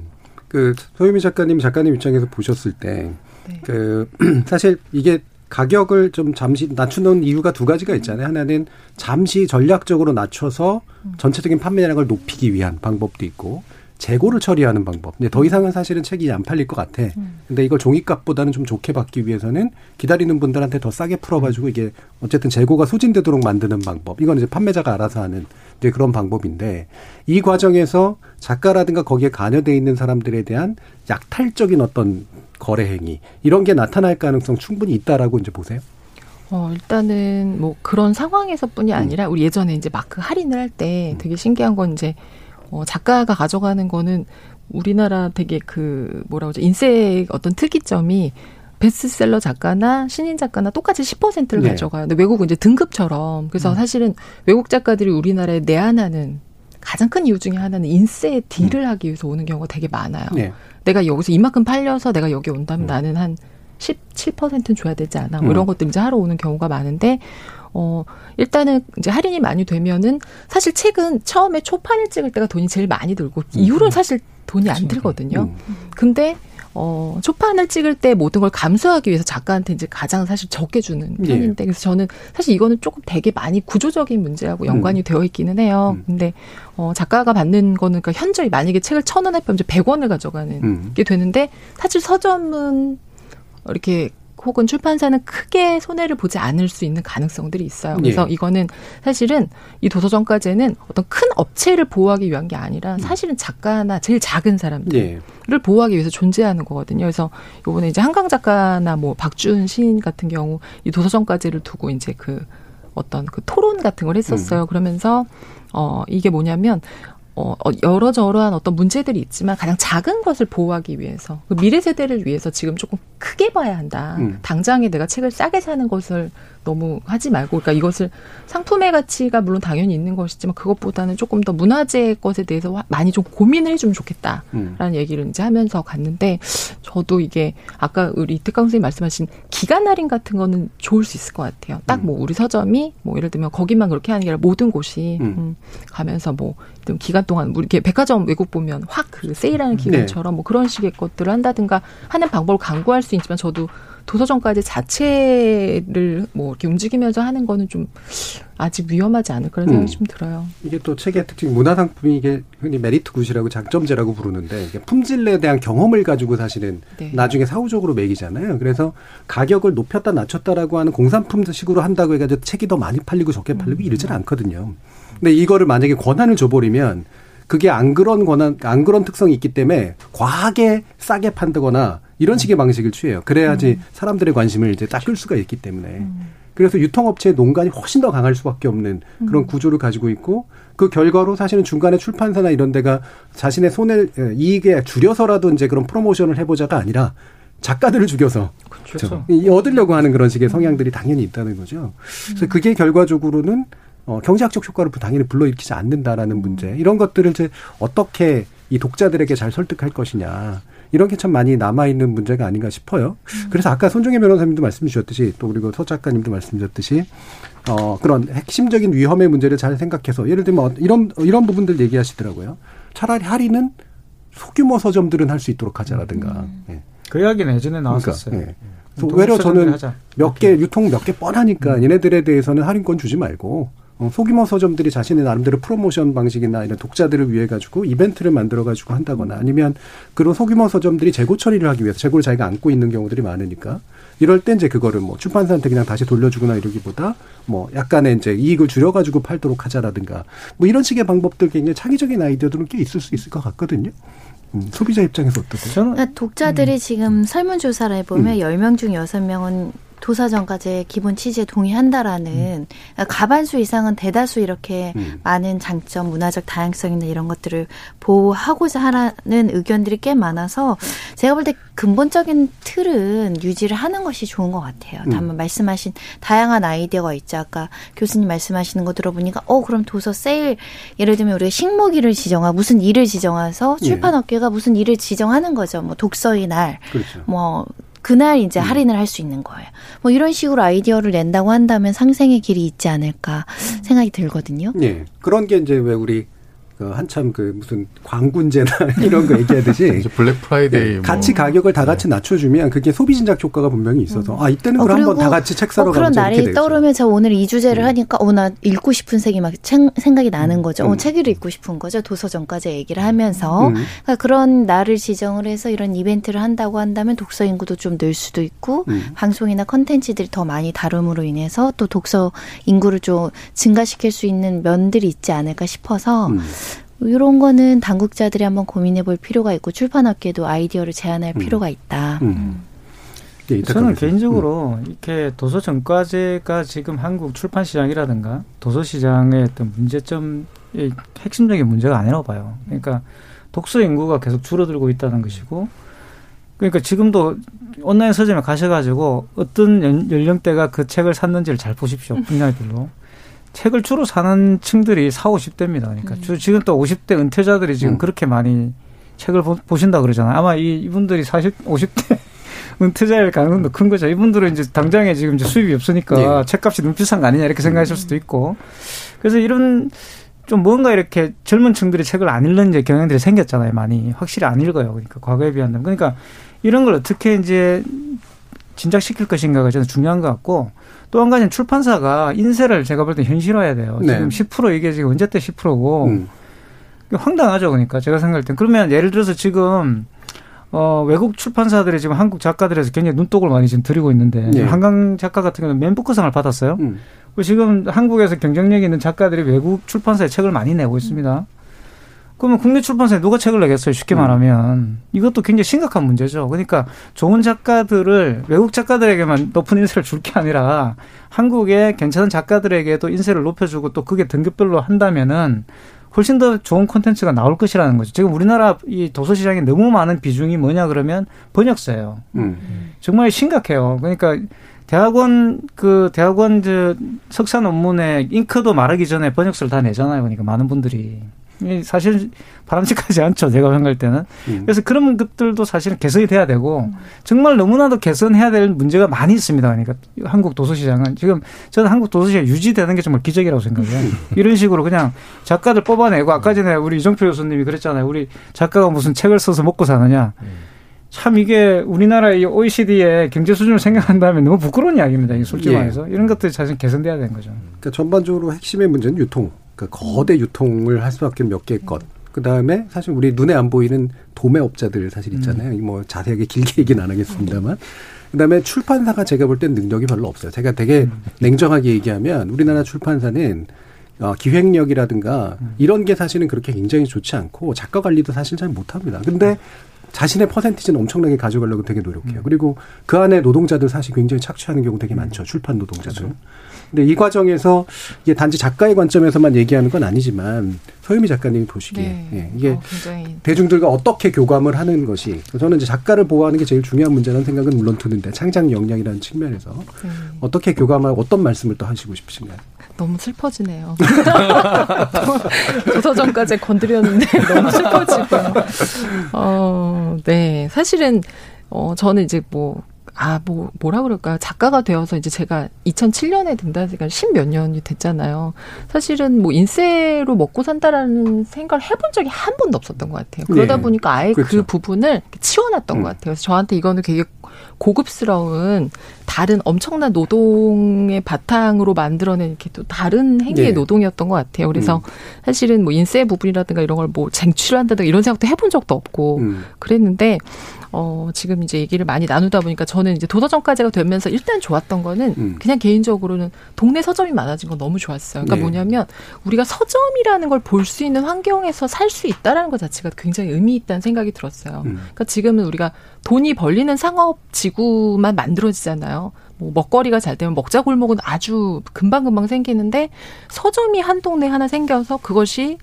그 소유미 작가님 작가님 입장에서 보셨을 때그 사실 이게 가격을 좀 잠시 낮추는 이유가 두 가지가 있잖아요. 하나는 잠시 전략적으로 낮춰서 전체적인 판매량을 높이기 위한 방법도 있고 재고를 처리하는 방법. 근데 더 이상은 사실은 책이 안 팔릴 것 같아. 근데 이걸 종이값보다는 좀 좋게 받기 위해서는 기다리는 분들한테 더 싸게 풀어가지고 이게 어쨌든 재고가 소진되도록 만드는 방법. 이건 이제 판매자가 알아서 하는 이제 그런 방법인데 이 과정에서 작가라든가 거기에 관여돼 있는 사람들에 대한 약탈적인 어떤 거래 행위 이런 게 나타날 가능성 충분히 있다라고 이제 보세요. 어, 일단은 뭐 그런 상황에서뿐이 아니라 우리 예전에 이제 마크 할인을 할 때 되게 신기한 건 이제 어, 작가가 가져가는 거는 우리나라 되게 그 뭐라 그러죠? 인쇄 어떤 특이점이 베스트셀러 작가나 신인 작가나 똑같이 10%를 네. 가져가요. 근데 외국은 이제 등급처럼 그래서 사실은 외국 작가들이 우리나라에 내한하는 가장 큰 이유 중에 하나는 인쇄 딜을 하기 위해서 오는 경우가 되게 많아요. 네. 내가 여기서 이만큼 팔려서 내가 여기 온다면 나는 한 17%는 줘야 되지 않아. 뭐 이런 음. 것들 이제 하러 오는 경우가 많은데, 어, 일단은 이제 할인이 많이 되면은 사실 책은 처음에 초판을 찍을 때가 돈이 제일 많이 들고, 이후로는 사실 돈이 안 들거든요. 근데, 어, 초판을 찍을 때 모든 걸 감수하기 위해서 작가한테 이제 가장 사실 적게 주는 예. 편인데, 그래서 저는 사실 이거는 조금 되게 많이 구조적인 문제하고 연관이 음. 되어 있기는 해요. 근데, 어, 작가가 받는 거는 그러니까 현저히 만약에 책을 천 원에 팔면 이제 100원을 가져가는 음. 게 되는데, 사실 서점은 이렇게 혹은 출판사는 크게 손해를 보지 않을 수 있는 가능성들이 있어요. 그래서 예. 이거는 사실은 이 도서정가제는 어떤 큰 업체를 보호하기 위한 게 아니라 사실은 작가나 제일 작은 사람들을 예. 보호하기 위해서 존재하는 거거든요. 그래서 요번에 이제 한강 작가나 뭐 박준 시인 같은 경우 이 도서정가제를 두고 이제 그 어떤 그 토론 같은 걸 했었어요. 그러면서 어 이게 뭐냐면 어, 어, 여러 저러한 어떤 문제들이 있지만 가장 작은 것을 보호하기 위해서 그 미래 세대를 위해서 지금 조금 크게 봐야 한다. 음. 당장에 내가 책을 싸게 사는 것을 너무 하지 말고 그러니까 이것을 상품의 가치가 물론 당연히 있는 것이지만 그것보다는 조금 더 문화재 것에 대해서 많이 좀 고민을 해주면 좋겠다라는 음. 얘기를 이제 하면서 갔는데 저도 이게 아까 우리 이태강 선생님 말씀하신 기간 할인 같은 거는 좋을 수 있을 것 같아요. 딱 뭐 우리 서점이 뭐 예를 들면 거기만 그렇게 하는 게 아니라 모든 곳이 음. 음, 가면서 뭐좀 기간 동안 우리 이렇게 백화점 외국 보면 확 그 세일하는 기간처럼 뭐 그런 식의 것들을 한다든가 하는 방법을 강구할 수 있지만 저도 도서정까지 자체를 뭐 이렇게 움직이면서 하는 거는 좀 아직 위험하지 않을까라는 생각이 음. 좀 들어요. 이게 또 책의 특징 문화상품이 이게 흔히 메리트 굿이라고 장점제라고 부르는데 이게 품질에 대한 경험을 가지고 사실은 네. 나중에 사후적으로 매기잖아요. 그래서 가격을 높였다 낮췄다라고 하는 공산품식으로 한다고 해가지고 책이 더 많이 팔리고 적게 팔리고 이러질 않거든요. 근데 이거를 만약에 권한을 줘버리면 그게 안 그런 권한, 안 그런 특성이 있기 때문에 과하게 싸게 판다거나 이런 식의 방식을 취해요. 그래야지 사람들의 관심을 이제 딱 끌 수가 있기 때문에. 그래서 유통업체의 농간이 훨씬 더 강할 수밖에 없는 그런 구조를 가지고 있고 그 결과로 사실은 중간에 출판사나 이런 데가 자신의 손을 예, 이익에 줄여서라도 이제 그런 프로모션을 해보자가 아니라 작가들을 죽여서 그렇죠. 이 얻으려고 하는 그런 식의 성향들이 당연히 있다는 거죠. 그래서 그게 결과적으로는 어, 경제학적 효과를 당연히 불러일으키지 않는다라는 문제. 이런 것들을 이제 어떻게 이 독자들에게 잘 설득할 것이냐. 이런 게 참 많이 남아 있는 문제가 아닌가 싶어요. 그래서 아까 손종혜 변호사님도 말씀 주셨듯이 또 그리고 서 작가님도 말씀 주셨듯이 어, 그런 핵심적인 위험의 문제를 잘 생각해서 예를 들면 어, 이런, 이런 부분들 얘기하시더라고요. 차라리 할인은 소규모 서점들은 할 수 있도록 하자라든가. 예. 그 이야기는 예전에 나왔었어요. 그러니까, 예. 그래서 외려 저는. 몇 개 유통 몇 개 뻔하니까 얘네들에 대해서는 할인권 주지 말고 어, 소규모 서점들이 자신의 나름대로 프로모션 방식이나 이런 독자들을 위해 가지고 이벤트를 만들어 가지고 한다거나 아니면 그런 소규모 서점들이 재고 처리를 하기 위해서 재고를 자기가 안고 있는 경우들이 많으니까 이럴 때 이제 그거를 뭐 출판사한테 그냥 다시 돌려주거나 이러기보다 뭐 약간의 이제 이익을 줄여 가지고 팔도록 하자라든가 뭐 이런 식의 방법들 굉장히 창의적인 아이디어들은 꽤 있을 수 있을 것 같거든요. 음, 소비자 입장에서 어떠세요? 그러니까 독자들이 지금 설문조사를 해보면 음. 열 10명 중 6명은 도서정가제 기본 취지에 동의한다라는 그러니까 가반수 이상은 대다수 이렇게 음. 많은 장점, 문화적 다양성이나 이런 것들을 보호하고자 하는 의견들이 꽤 많아서 제가 볼 때 근본적인 틀은 유지를 하는 것이 좋은 것 같아요. 음. 다만 말씀하신 다양한 아이디어가 있죠. 아까 교수님 말씀하시는 거 들어보니까 어 그럼 도서 세일 예를 들면 우리가 식목일을 지정하 무슨 일을 지정해서 예. 출판업계가 무슨 일을 지정하는 거죠. 뭐 독서의 날, 그렇죠. 뭐 그날 이제 할인을 할 수 있는 거예요. 뭐 이런 식으로 아이디어를 낸다고 한다면 상생의 길이 있지 않을까 생각이 들거든요. 예. 그런 게 이제 왜 우리 그 한참 그 무슨 광군제나 이런 거 얘기하듯이 이제 블랙 프라이데이 예, 뭐. 같이 가격을 다 같이 낮춰주면 그게 소비 진작 효과가 분명히 있어서 아 이때는 어, 그럼 한번 다 같이 책 사러 어, 그런 날이. 떠오르면 저 오늘 이 주제를 하니까 어 나 읽고 싶은 책이 막 생- 생각이 나는 거죠. 음. 어 책을 읽고 싶은 거죠. 도서정까지 얘기를 하면서 음. 그러니까 그런 날을 지정을 해서 이런 이벤트를 한다고 한다면 독서 인구도 좀 늘 수도 있고 음. 방송이나 컨텐츠들이 더 많이 다룸으로 인해서 또 독서 인구를 좀 증가시킬 수 있는 면들이 있지 않을까 싶어서 음. 이런 거는 당국자들이 한번 고민해 볼 필요가 있고 출판업계도 아이디어를 제안할 필요가 있다. 음. 예, 이따 저는. 개인적으로 이렇게 도서 정가제가 지금 한국 출판 시장이라든가 도서 시장의 어떤 문제점의 핵심적인 문제가 아니라고 봐요. 그러니까 독서 인구가 계속 줄어들고 있다는 것이고, 그러니까 지금도 온라인 서점에 가셔가지고 어떤 연, 연령대가 그 책을 샀는지를 잘 보십시오. 분야별로. 책을 주로 사는 층들이 4, 50대입니다. 그러니까 주, 지금 또 50대 은퇴자들이 지금 음. 그렇게 많이 책을 보, 보신다 그러잖아요. 아마 이, 이분들이 40, 50대 은퇴자일 가능성도 큰 거죠. 이분들은 이제 당장에 지금 이제 수입이 없으니까 예. 책값이 너무 비싼 거 아니냐 이렇게 생각하실 수도 있고. 그래서 이런 좀 뭔가 이렇게 젊은 층들이 책을 안 읽는 이제 경향들이 생겼잖아요. 많이 확실히 안 읽어요. 그러니까 과거에 비한다면 그러니까 이런 걸 어떻게 이제 진작시킬 것인가가 저는 중요한 것 같고 또 한 가지는 출판사가 인세를 제가 볼 때 현실화해야 돼요. 네. 지금 10% 이게 지금 언제 때 10%고 음. 황당하죠. 그러니까 제가 생각할 땐 그러면 예를 들어서 지금 어 외국 출판사들이 지금 한국 작가들에서 굉장히 눈독을 많이 지금 들이고 있는데 예. 한강 작가 같은 경우는 맨부크상을 받았어요. 음. 지금 한국에서 경쟁력 있는 작가들이 외국 출판사에 책을 많이 내고 있습니다. 그러면 국내 출판사에 누가 책을 내겠어요? 쉽게 음. 말하면 이것도 굉장히 심각한 문제죠. 그러니까 좋은 작가들을 외국 작가들에게만 높은 인세를 줄 게 아니라 한국의 괜찮은 작가들에게도 인세를 높여주고 또 그게 등급별로 한다면은 훨씬 더 좋은 콘텐츠가 나올 것이라는 거죠. 지금 우리나라 이 도서 시장에 너무 많은 비중이 뭐냐 그러면 번역서예요. 음. 정말 심각해요. 그러니까 대학원 그 대학원 저 석사 논문에 잉크도 말하기 전에 번역서를 다 내잖아요. 그러니까 많은 분들이 사실 바람직하지 않죠. 제가 생각할 때는. 음. 그래서 그런 것들도 사실은 개선이 돼야 되고 정말 너무나도 개선해야 될 문제가 많이 있습니다. 그러니까 한국 도서시장은 지금 저는 한국 도서시장 유지되는 게 정말 기적이라고 생각해요. 음. 이런 식으로 그냥 작가들 뽑아내고 아까 전에 우리 이정표 교수님이 그랬잖아요. 우리 작가가 무슨 책을 써서 먹고 사느냐. 참 이게 우리나라의 OECD의 경제 수준을 생각한다면 너무 부끄러운 이야기입니다. 솔직히 예. 말해서 이런 것들이 사실 개선돼야 되는 거죠. 그러니까 전반적으로 핵심의 문제는 유통. 그 거대 유통을 할 수밖에 몇 개의 것. 그 다음에 사실 우리 눈에 안 보이는 도매업자들 사실 있잖아요. 음. 뭐 자세하게 길게 얘기는 안 하겠습니다만. 그 다음에 출판사가 제가 볼 땐 능력이 별로 없어요. 제가 되게 음. 냉정하게 얘기하면 우리나라 출판사는 어, 기획력이라든가 음. 이런 게 사실은 그렇게 굉장히 좋지 않고 작가 관리도 사실 잘 못합니다. 근데 자신의 퍼센티지는 엄청나게 가져가려고 되게 노력해요. 음. 그리고 그 안에 노동자들 사실 굉장히 착취하는 경우 되게 많죠. 출판 노동자들. 그렇죠. 근데 이 과정에서 이게 단지 작가의 관점에서만 얘기하는 건 아니지만 서유미 작가님이 보시기에 네. 예, 이게 어, 대중들과 어떻게 교감을 하는 것이 저는 이제 작가를 보호하는 게 제일 중요한 문제라는 생각은 물론 드는데 창작 역량이라는 측면에서 네. 어떻게 교감하고 어떤 말씀을 또 하시고 싶으신가요? 너무 슬퍼지네요. 도서전까지 건드렸는데 너무 슬퍼지고. 어, 네. 사실은, 어, 저는 이제 뭐, 아, 뭐, 뭐라 그럴까. 작가가 되어서 이제 제가 2007년에 등단한 지가 십몇 년이 됐잖아요. 사실은 뭐 인세로 먹고 산다라는 생각을 해본 적이 한 번도 없었던 것 같아요. 그러다 네. 보니까 아예 그 그렇죠. 그 부분을 치워놨던 음. 것 같아요. 그래서 저한테 이거는 되게 고급스러운 다른 엄청난 노동의 바탕으로 만들어낸 이렇게 또 다른 행위의 네. 노동이었던 것 같아요. 그래서 음. 사실은 뭐 인세 부분이라든가 이런 걸 뭐 쟁취한다든가 이런 생각도 해본 적도 없고 음. 그랬는데 어, 지금 이제 얘기를 많이 나누다 보니까 저는 이제 도서점까지가 되면서 일단 좋았던 거는 음. 그냥 개인적으로는 동네 서점이 많아진 건 너무 좋았어요. 그러니까 네. 뭐냐면 우리가 서점이라는 걸 볼 수 있는 환경에서 살 수 있다라는 것 자체가 굉장히 의미 있다는 생각이 들었어요. 음. 그러니까 지금은 우리가 돈이 벌리는 상업 지구만 만들어지잖아요. 뭐 먹거리가 잘 되면 먹자 골목은 아주 금방금방 생기는데 서점이 한 동네 하나 생겨서 그것이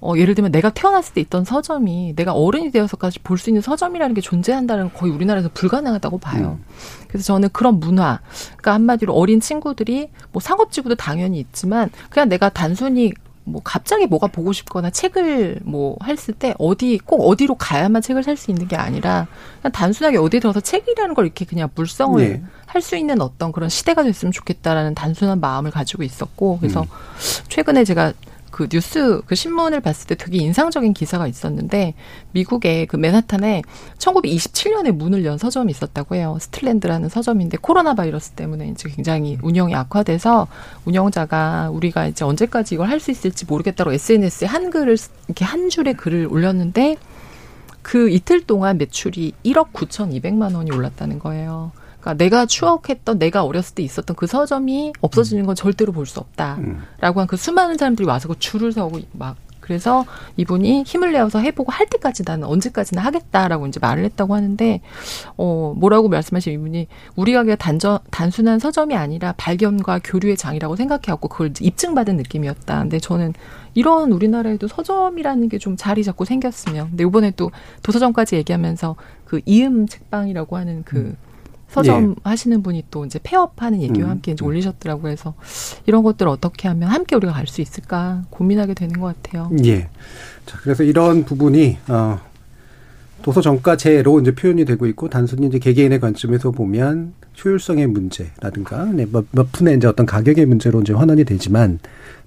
어, 예를 들면 내가 태어났을 때 있던 서점이 내가 어른이 되어서까지 볼 수 있는 서점이라는 게 존재한다는 거의 우리나라에서 불가능하다고 봐요. 음. 그래서 저는 그런 문화, 그러니까 한마디로 어린 친구들이 뭐 상업지구도 당연히 있지만 그냥 내가 단순히 뭐 갑자기 뭐가 보고 싶거나 책을 뭐 했을 때 어디 꼭 어디로 가야만 책을 살 수 있는 게 아니라 그냥 단순하게 어디에 들어서 책이라는 걸 이렇게 그냥 물성을 네. 할수 있는 어떤 그런 시대가 됐으면 좋겠다라는 단순한 마음을 가지고 있었고 그래서 음. 최근에 제가 그 뉴스 그 신문을 봤을 때 되게 인상적인 기사가 있었는데 미국의 그 맨하탄에 1927년에 문을 연 서점이 있었다고 해요. 스틸랜드라는 서점인데 코로나 바이러스 때문에 이제 굉장히 운영이 악화돼서 운영자가 우리가 이제 언제까지 이걸 할 수 있을지 모르겠다고 SNS에 한 글을 이렇게 한 줄의 글을 올렸는데 그 이틀 동안 매출이 1억 9,200만 원이 올랐다는 거예요. 그러니까 내가 추억했던 내가 어렸을 때 있었던 그 서점이 없어지는 건 절대로 볼 수 없다라고 음. 한그 수많은 사람들이 와서 그 줄을 서고 막 그래서 이분이 힘을 내어서 해보고 할 때까지 나는 언제까지나 하겠다라고 이제 말을 했다고 하는데 어 뭐라고 말씀하신 이분이 우리가 그냥 단전 단순한 서점이 아니라 발견과 교류의 장이라고 생각해갖고 그걸 입증받은 느낌이었다. 근데 저는 이런 우리나라에도 서점이라는 게 좀 자리 잡고 생겼으면. 근데 이번에 또 도서점까지 얘기하면서 그 이음 책방이라고 하는 그 음. 서점 예. 하시는 분이 또 이제 폐업하는 얘기와 음. 함께 이제 올리셨더라고요. 그래서 이런 것들 어떻게 하면 함께 우리가 갈 수 있을까 고민하게 되는 것 같아요. 예. 자, 그래서 이런 부분이 어 도서 정가제로 이제 표현이 되고 있고 단순히 이제 개개인의 관점에서 보면 효율성의 문제라든가 네, 몇, 몇 푼의 이제 어떤 가격의 문제로 이제 환원이 되지만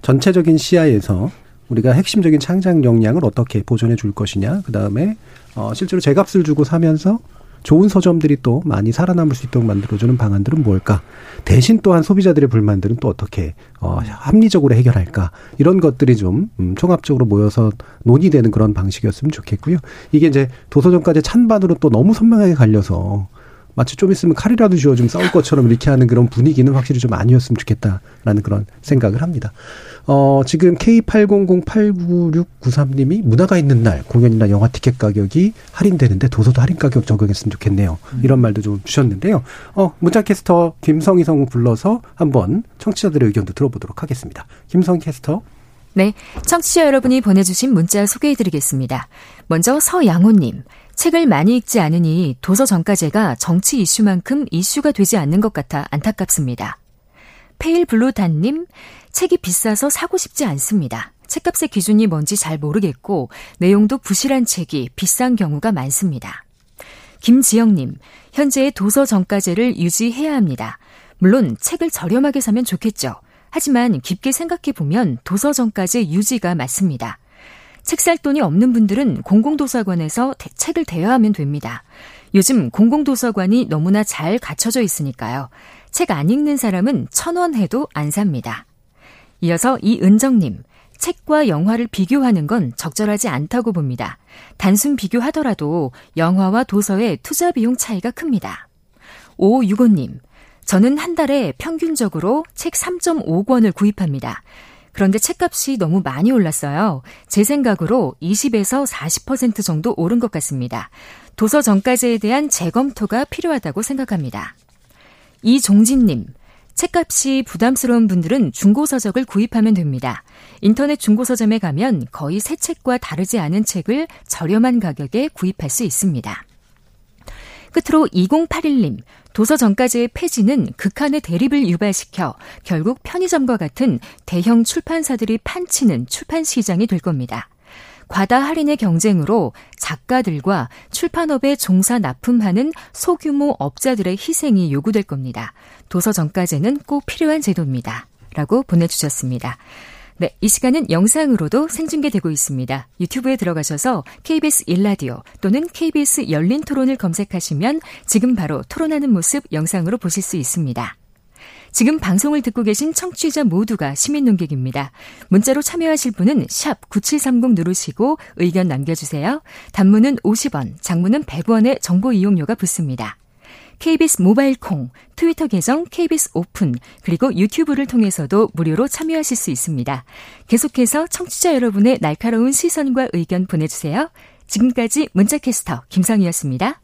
전체적인 시야에서 우리가 핵심적인 창작 역량을 어떻게 보존해 줄 것이냐 그 다음에 어 실제로 제값을 주고 사면서 좋은 서점들이 또 많이 살아남을 수 있도록 만들어주는 방안들은 뭘까? 대신 또한 소비자들의 불만들은 또 어떻게 어, 합리적으로 해결할까? 이런 것들이 좀 음, 총합적으로 모여서 논의되는 그런 방식이었으면 좋겠고요. 이게 이제 도서점까지 찬반으로 또 너무 선명하게 갈려서 마치 좀 있으면 칼이라도 쥐어 좀 싸울 것처럼 이렇게 하는 그런 분위기는 확실히 좀 아니었으면 좋겠다라는 그런 생각을 합니다. 어, 지금 K80089693님이 문화가 있는 날 공연이나 영화 티켓 가격이 할인되는데 도서도 할인 가격 적용했으면 좋겠네요. 음. 이런 말도 좀 주셨는데요. 어, 문자 캐스터 김성희 성 불러서 한번 청취자들의 의견도 들어보도록 하겠습니다. 김성희 캐스터. 네. 청취자 여러분이 보내주신 문자 소개해드리겠습니다. 먼저 서양호님. 책을 많이 읽지 않으니 도서 정가제가 정치 이슈만큼 이슈가 되지 않는 것 같아 안타깝습니다. 페일 블루단님, 책이 비싸서 사고 싶지 않습니다. 책값의 기준이 뭔지 잘 모르겠고 내용도 부실한 책이 비싼 경우가 많습니다. 김지영님, 현재의 도서 정가제를 유지해야 합니다. 물론 책을 저렴하게 사면 좋겠죠. 하지만 깊게 생각해 보면 도서 정가제 유지가 맞습니다. 책 살 돈이 없는 분들은 공공도서관에서 대, 책을 대여하면 됩니다. 요즘 공공도서관이 너무나 잘 갖춰져 있으니까요. 책 안 읽는 사람은 천 원 해도 안 삽니다. 이어서 이은정님, 책과 영화를 비교하는 건 적절하지 않다고 봅니다. 단순 비교하더라도 영화와 도서의 투자 비용 차이가 큽니다. 오유고님, 저는 한 달에 평균적으로 책 3.5권을 구입합니다. 그런데 책값이 너무 많이 올랐어요. 제 생각으로 20에서 40% 정도 오른 것 같습니다. 도서 정가제에 대한 재검토가 필요하다고 생각합니다. 이종진님, 책값이 부담스러운 분들은 중고서적을 구입하면 됩니다. 인터넷 중고서점에 가면 거의 새 책과 다르지 않은 책을 저렴한 가격에 구입할 수 있습니다. 끝으로 2081님, 도서 정가제의 폐지는 극한의 대립을 유발시켜 결국 편의점과 같은 대형 출판사들이 판치는 출판 시장이 될 겁니다. 과다 할인의 경쟁으로 작가들과 출판업에 종사 납품하는 소규모 업자들의 희생이 요구될 겁니다. 도서 정가제는 꼭 필요한 제도입니다. 라고 보내주셨습니다. 네, 이 시간은 영상으로도 생중계되고 있습니다. 유튜브에 들어가셔서 KBS 일라디오 또는 KBS 열린 토론을 검색하시면 지금 바로 토론하는 모습 영상으로 보실 수 있습니다. 지금 방송을 듣고 계신 청취자 모두가 시민 농객입니다. 문자로 참여하실 분은 샵 9730 누르시고 의견 남겨주세요. 단문은 50원, 장문은 100원의 정보 이용료가 붙습니다. KBS 모바일 콩, 트위터 계정 KBS 오픈, 그리고 유튜브를 통해서도 무료로 참여하실 수 있습니다. 계속해서 청취자 여러분의 날카로운 시선과 의견 보내주세요. 지금까지 문자캐스터 김성희였습니다.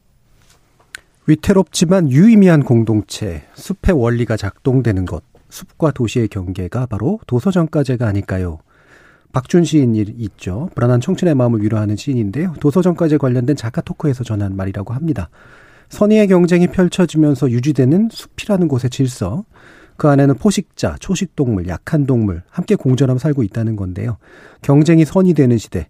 위태롭지만 유의미한 공동체, 숲의 원리가 작동되는 것, 숲과 도시의 경계가 바로 도서정가제가 아닐까요? 박준 시인 있죠. 불안한 청춘의 마음을 위로하는 시인인데요. 도서정가제 관련된 작가 토크에서 전한 말이라고 합니다. 선의의 경쟁이 펼쳐지면서 유지되는 숲이라는 곳의 질서, 그 안에는 포식자, 초식동물, 약한 동물, 함께 공존하며 살고 있다는 건데요. 경쟁이 선이 되는 시대,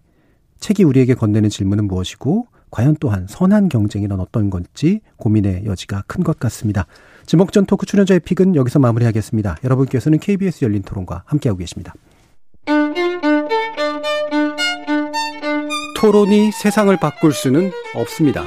책이 우리에게 건네는 질문은 무엇이고, 과연 또한 선한 경쟁이란 어떤 건지 고민의 여지가 큰 것 같습니다. 지목전 토크 출연자의 픽은 여기서 마무리하겠습니다. 여러분께서는 KBS 열린 토론과 함께하고 계십니다. 토론이 세상을 바꿀 수는 없습니다.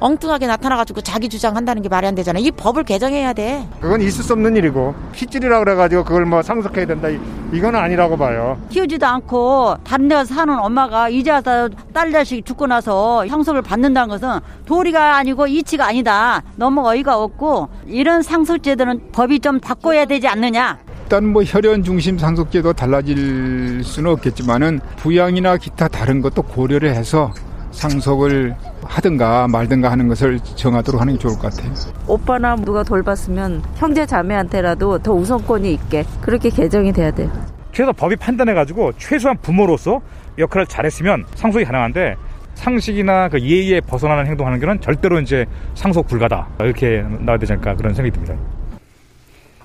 엉뚱하게 나타나가지고 자기 주장한다는 게 말이 안 되잖아. 이 법을 개정해야 돼. 그건 있을 수 없는 일이고 핏줄이라 그래가지고 그걸 뭐 상속해야 된다 이거는 아니라고 봐요. 키우지도 않고 다른 데서 사는 엄마가 이제 와서 딸 자식 죽고 나서 상속을 받는다는 것은 도리가 아니고 이치가 아니다. 너무 어이가 없고 이런 상속제도는 법이 좀 바꿔야 되지 않느냐. 일단 뭐 혈연 중심 상속제도 달라질 수는 없겠지만은 부양이나 기타 다른 것도 고려를 해서 상속을 하든가 말든가 하는 것을 정하도록 하는 게 좋을 것 같아요. 오빠나 누가 돌봤으면 형제 자매한테라도 더 우선권이 있게 그렇게 개정이 돼야 돼요. 그래서 법이 판단해가지고 최소한 부모로서 역할을 잘했으면 상속이 가능한데 상식이나 그 예의에 벗어나는 행동하는 경우는 절대로 이제 상속 불가다 이렇게 나와야 되지 않을까 그런 생각이 듭니다.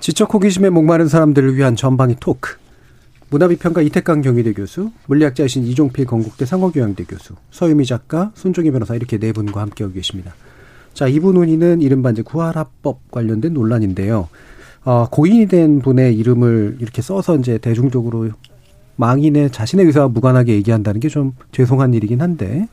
지적 호기심에 목마른 사람들을 위한 전방위 토크. 문화비평가 이태강 경희대 교수, 물리학자이신 이종필 건국대 상어교양대 교수, 서유미 작가, 손종희 변호사 이렇게 네 분과 함께하고 계십니다. 자, 이분 논의는 이른바 이제 구하라법 관련된 논란인데요. 어, 고인이 된 분의 이름을 이렇게 써서 이제 대중적으로 망인의 자신의 의사와 무관하게 얘기한다는 게 좀 죄송한 일이긴 한데,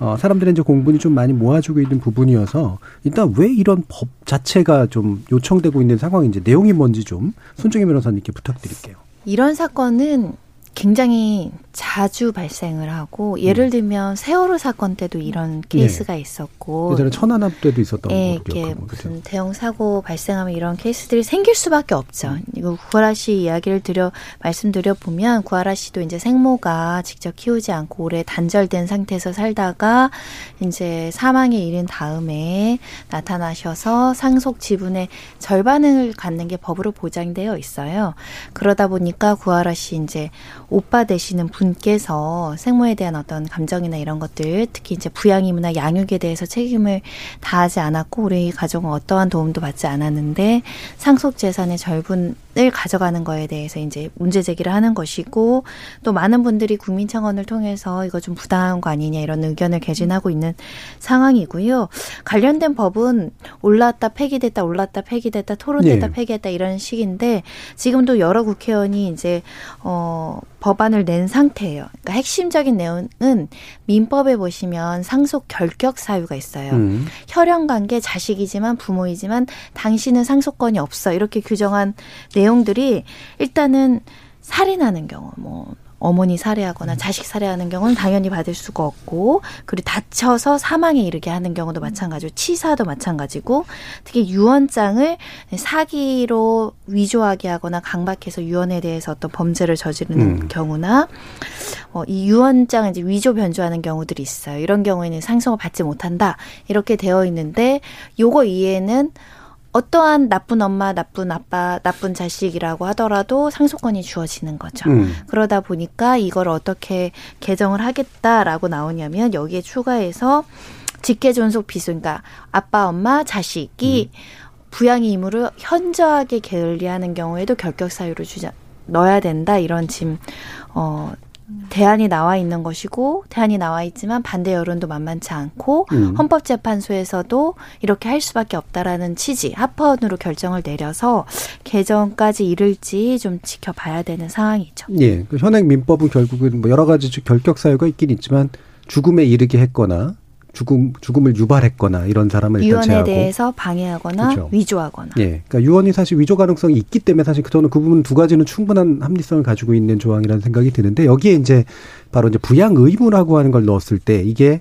어, 사람들의 이제 공분이 좀 많이 모아지고 있는 부분이어서 일단 왜 이런 법 자체가 좀 요청되고 있는 상황인지 내용이 뭔지 좀 손정희 변호사님께 부탁드릴게요. 이런 사건은 굉장히 자주 발생을 하고 예를 들면 세월호 사건 때도 이런 케이스가 예. 있었고 예전에 천안함 때도 있었던 예, 기억하고 그죠? 무슨 대형 사고 발생하면 이런 케이스들이 생길 수밖에 없죠. 이거 구하라 씨 이야기를 드려 말씀드려 보면 구하라 씨도 이제 생모가 직접 키우지 않고 오래 단절된 상태에서 살다가 이제 사망에 이른 다음에 나타나셔서 상속 지분의 절반을 갖는 게 법으로 보장되어 있어요. 그러다 보니까 구하라 씨 이제 오빠 되시는 분 께서 생모에 대한 어떤 감정이나 이런 것들 특히 이제 부양 의무나 양육에 대해서 책임을 다하지 않았고 우리 가족은 어떠한 도움도 받지 않았는데 상속 재산의 절분 을 가져가는 거에 대해서 이제 문제 제기를 하는 것이고 또 많은 분들이 국민청원을 통해서 이거 좀 부당한 거 아니냐 이런 의견을 개진하고 있는 상황이고요. 관련된 법은 올랐다 폐기됐다 올랐다 폐기됐다 토론됐다 예. 폐기했다 이런 식인데 지금도 여러 국회의원이 이제 어 법안을 낸 상태예요. 그러니까 핵심적인 내용은 민법에 보시면 상속 결격 사유가 있어요. 음. 혈연 관계 자식이지만 부모이지만 당신은 상속권이 없어. 이렇게 규정한 내용 들이 일단은 살인하는 경우 뭐 어머니 살해하거나 자식 살해하는 경우는 당연히 받을 수가 없고 그리고 다쳐서 사망에 이르게 하는 경우도 마찬가지고 치사도 마찬가지고 특히 유언장을 사기로 위조하게 하거나 강박해서 유언에 대해서 어떤 범죄를 저지르는 음. 경우나 어, 이 유언장을 이제 위조 변조하는 경우들이 있어요. 이런 경우에는 상속을 받지 못한다 이렇게 되어 있는데 요거 이해는 어떠한 나쁜 엄마, 나쁜 아빠, 나쁜 자식이라고 하더라도 상속권이 주어지는 거죠. 음. 그러다 보니까 이걸 어떻게 개정을 하겠다라고 나오냐면 여기에 추가해서 직계 존속 비수, 그러니까 아빠, 엄마, 자식이 부양의 의무를 현저하게 게을리하는 경우에도 결격 사유를 주자 넣어야 된다 이런 지금 어 대안이 나와 있는 것이고 대안이 나와 있지만 반대 여론도 만만치 않고 음. 헌법재판소에서도 이렇게 할 수밖에 없다라는 취지 합헌으로 결정을 내려서 개정까지 이를지 좀 지켜봐야 되는 상황이죠. 예. 그 현행 민법은 결국은 뭐 여러 가지 결격 사유가 있긴 있지만 죽음에 이르게 했거나 죽음 죽음을 유발했거나 이런 사람을 일단 유언에 제하고 대해서 방해하거나 그렇죠. 위조하거나 예. 그러니까 유언이 사실 위조 가능성이 있기 때문에 사실 저는 그 부분 두 가지는 충분한 합리성을 가지고 있는 조항이라는 생각이 드는데 여기에 이제 바로 이제 부양 의무라고 하는 걸 넣었을 때 이게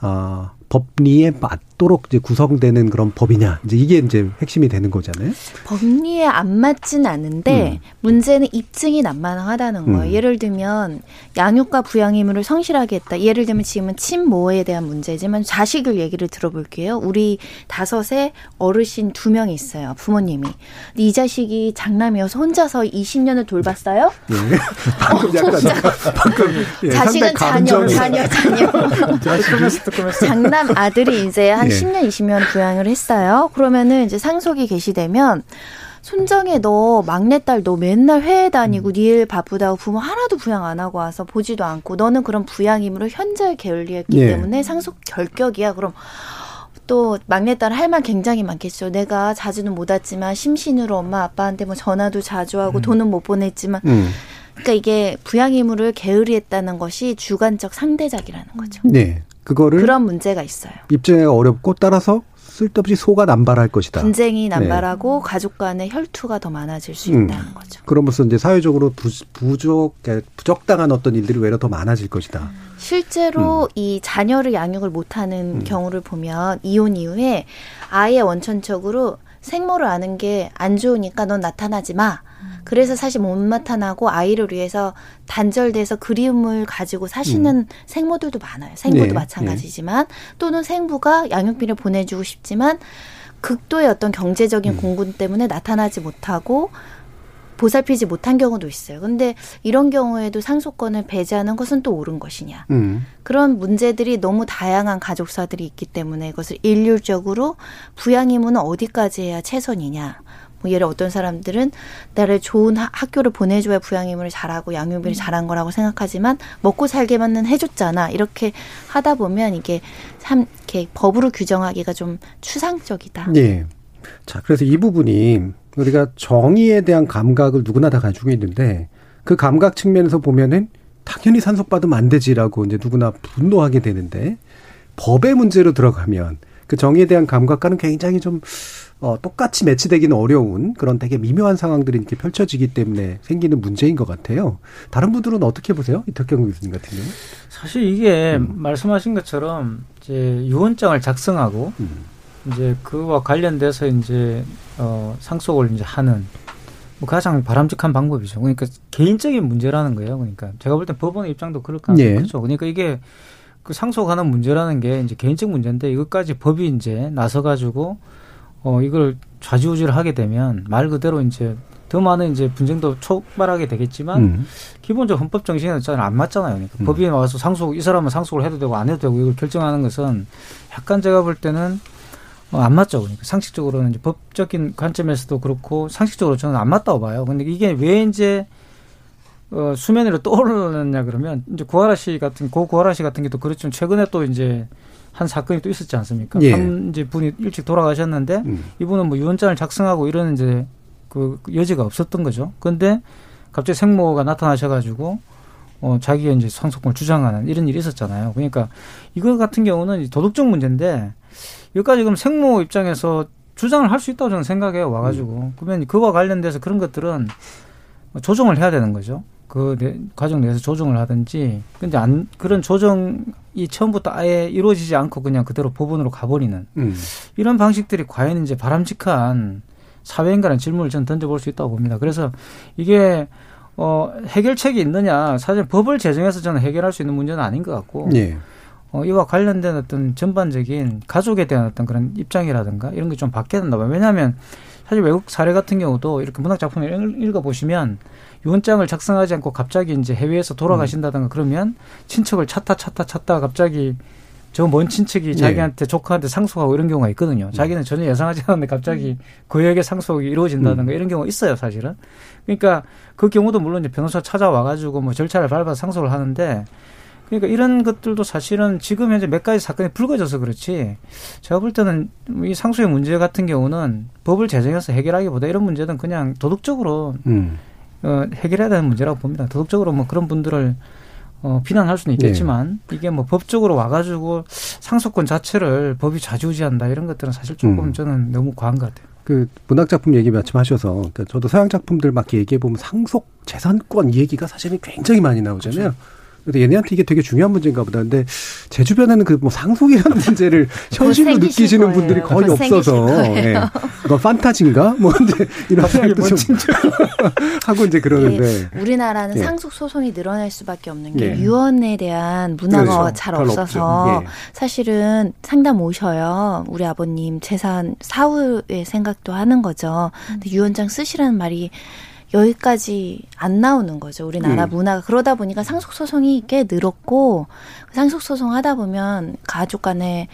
아 법리에 맞 도록 이제 구성되는 그런 법이냐 이제 이게 이제 핵심이 되는 거잖아요. 법리에 안 맞진 않은데 문제는 입증이 난만하다는 거예요. 음. 예를 들면 양육과 부양 의무를 성실하게 했다. 예를 들면 지금은 친모에 대한 문제지만 자식을 얘기를 들어볼게요. 우리 다섯에 어르신 두 명이 있어요. 부모님이. 근데 이 자식이 장남이어서 혼자서 20년을 돌봤어요? 예. 방금 약간 방금 예, 자식은 자녀, 감정이- 자녀, 자녀. 장남 아들이 이제 한 예. 10년, 20년 부양을 했어요. 그러면은 이제 상속이 개시되면 손정혜 너 막내딸 너 맨날 회에 다니고 니일 바쁘다고 부모 하나도 부양 안 하고 와서 보지도 않고 너는 그런 부양 의무를 현저히 게을리했기 예. 때문에 상속 결격이야. 그럼 또 막내딸 할 말 굉장히 많겠죠. 내가 자주는 못 왔지만 심신으로 엄마 아빠한테 뭐 전화도 자주 하고 돈은 못 보냈지만 음. 그러니까 이게 부양 의무를 게을리했다는 것이 주관적 상대작이라는 거죠. 네. 그거를 그런 문제가 있어요. 입증하기가 어렵고 따라서 쓸데없이 소가 남발할 것이다. 분쟁이 네. 남발하고 가족 간의 혈투가 더 많아질 수 음. 있다는 거죠. 그러면서 이제 사회적으로 부, 부적, 부적당한 어떤 일들이 외려 더 많아질 것이다. 실제로 음. 이 자녀를 양육을 못하는 경우를 보면 이혼 이후에 아예 원천적으로 생모를 아는 게 안 좋으니까 넌 나타나지 마. 그래서 사실 못 나타나고 아이를 위해서 단절돼서 그리움을 가지고 사시는 생모들도 많아요. 생모도 네, 마찬가지지만 또는 생부가 양육비를 보내주고 싶지만 극도의 어떤 경제적인 공분 때문에 나타나지 못하고 보살피지 못한 경우도 있어요. 근데 이런 경우에도 상속권을 배제하는 것은 또 옳은 것이냐. 음. 그런 문제들이 너무 다양한 가족사들이 있기 때문에 이것을 일률적으로 부양 의무는 어디까지 해야 최선이냐. 뭐 예를 어떤 사람들은 나를 좋은 하- 학교를 보내줘야 부양 의무를 잘하고 양육 비를 잘한 거라고 생각하지만 먹고 살게만은 해줬잖아. 이렇게 하다 보면 이게 참 이렇게 법으로 규정하기가 좀 추상적이다. 예. 자, 그래서 이 부분이 우리가 정의에 대한 감각을 누구나 다 가지고 있는데 그 감각 측면에서 보면은 당연히 산속받으면 안 되지라고 이제 누구나 분노하게 되는데 법의 문제로 들어가면 그 정의에 대한 감각과는 굉장히 좀 어, 똑같이 매치되기는 어려운 그런 되게 미묘한 상황들이 이렇게 펼쳐지기 때문에 생기는 문제인 것 같아요. 다른 분들은 어떻게 보세요? 이탁경 교수님 같은 경우? 사실 이게 음. 말씀하신 것처럼 이제 유언장을 작성하고 음. 이제 그와 관련돼서 이제 어 상속을 이제 하는 뭐 가장 바람직한 방법이죠. 그러니까 개인적인 문제라는 거예요. 그러니까 제가 볼땐 법원의 입장도 그럴 까 예. 그렇죠. 그러니까 이게 그 상속하는 문제라는 게 이제 개인적 문제인데 이것까지 법이 이제 나서 가지고 어 이걸 좌지우지를 하게 되면 말 그대로 이제 더 많은 이제 분쟁도 촉발하게 되겠지만 음. 기본적 헌법 정신에는 잘 안 맞잖아요. 그러니까 음. 법이 나와서 상속 이 사람은 상속을 해도 되고 안 해도 되고 이걸 결정하는 것은 약간 제가 볼 때는 어, 안 맞죠. 그러니까 상식적으로는 이제 법적인 관점에서도 그렇고 상식적으로 저는 안 맞다고 봐요. 근데 이게 왜 이제 어, 수면 위로 떠오르느냐 그러면 이제 구하라 씨 같은 고 구하라 씨 같은 게 또 그렇지만 최근에 또 이제 한 사건이 또 있었지 않습니까? 예. 한 이제 분이 일찍 돌아가셨는데 음. 이분은 뭐 유언장을 작성하고 이런 이제 그 여지가 없었던 거죠. 그런데 갑자기 생모가 나타나셔가지고 어 자기가 이제 상속권을 주장하는 이런 일이 있었잖아요. 그러니까 이거 같은 경우는 도덕적 문제인데 여기까지 그럼 생모 입장에서 주장을 할 수 있다고 저는 생각해요. 와가지고 음. 그러면 그와 관련돼서 그런 것들은 조정을 해야 되는 거죠. 그 내, 과정 내에서 조정을 하든지 근데 안 그런 조정이 처음부터 아예 이루어지지 않고 그냥 그대로 법원으로 가버리는 음. 이런 방식들이 과연 이제 바람직한 사회인가라는 질문을 저는 던져볼 수 있다고 봅니다. 그래서 이게 어 해결책이 있느냐 사실 법을 제정해서 저는 해결할 수 있는 문제는 아닌 것 같고 예. 어, 이와 관련된 어떤 전반적인 가족에 대한 어떤 그런 입장이라든가 이런 게 좀 바뀌어야 된다 봐요. 왜냐하면 사실 외국 사례 같은 경우도 이렇게 문학 작품을 읽어보시면 유언장을 작성하지 않고 갑자기 이제 해외에서 돌아가신다든가 그러면 친척을 찾다 찾다 찾다 갑자기 저 먼 친척이 네. 자기한테 조카한테 상속하고 이런 경우가 있거든요. 음. 자기는 전혀 예상하지 않았는데 갑자기 그에게 상속이 이루어진다든가 음. 이런 경우가 있어요, 사실은. 그러니까 그 경우도 물론 이제 변호사 찾아와 가지고 뭐 절차를 밟아서 상속을 하는데 그러니까 이런 것들도 사실은 지금 현재 몇 가지 사건이 불거져서 그렇지 제가 볼 때는 이 상속의 문제 같은 경우는 법을 제정해서 해결하기보다 이런 문제는 그냥 도덕적으로 음. 어, 해결해야 되는 문제라고 봅니다. 도덕적으로 뭐 그런 분들을 어, 비난할 수는 있겠지만 네. 이게 뭐 법적으로 와가지고 상속권 자체를 법이 좌지우지한다 이런 것들은 사실 조금 음. 저는 너무 과한 것 같아요. 그 문학 작품 얘기 마침 하셔서 그러니까 저도 서양 작품들 막 얘기해 보면 상속 재산권 이 얘기가 사실은 굉장히 많이 나오잖아요. 그렇죠. 근데 얘네한테 이게 되게 중요한 문제인가 보다. 근데 제 주변에는 그 뭐 상속이라는 문제를 현실로 느끼시는 거예요. 분들이 거의 없어서. 예. 이거 판타지인가? 뭐 이제 이런 생각도 좀 하고 이제 그러는데. 예. 우리나라는 예. 상속 소송이 늘어날 수밖에 없는 게 예. 유언에 대한 문화가 그렇죠. 잘 없어서 예. 사실은 상담 오셔요. 우리 아버님 재산 사후의 생각도 하는 거죠. 근데 유언장 쓰시라는 말이 여기까지 안 나오는 거죠. 우리나라 음. 문화가 그러다 보니까 상속 소송이 꽤 늘었고 상속 소송 하다 보면 가족 간에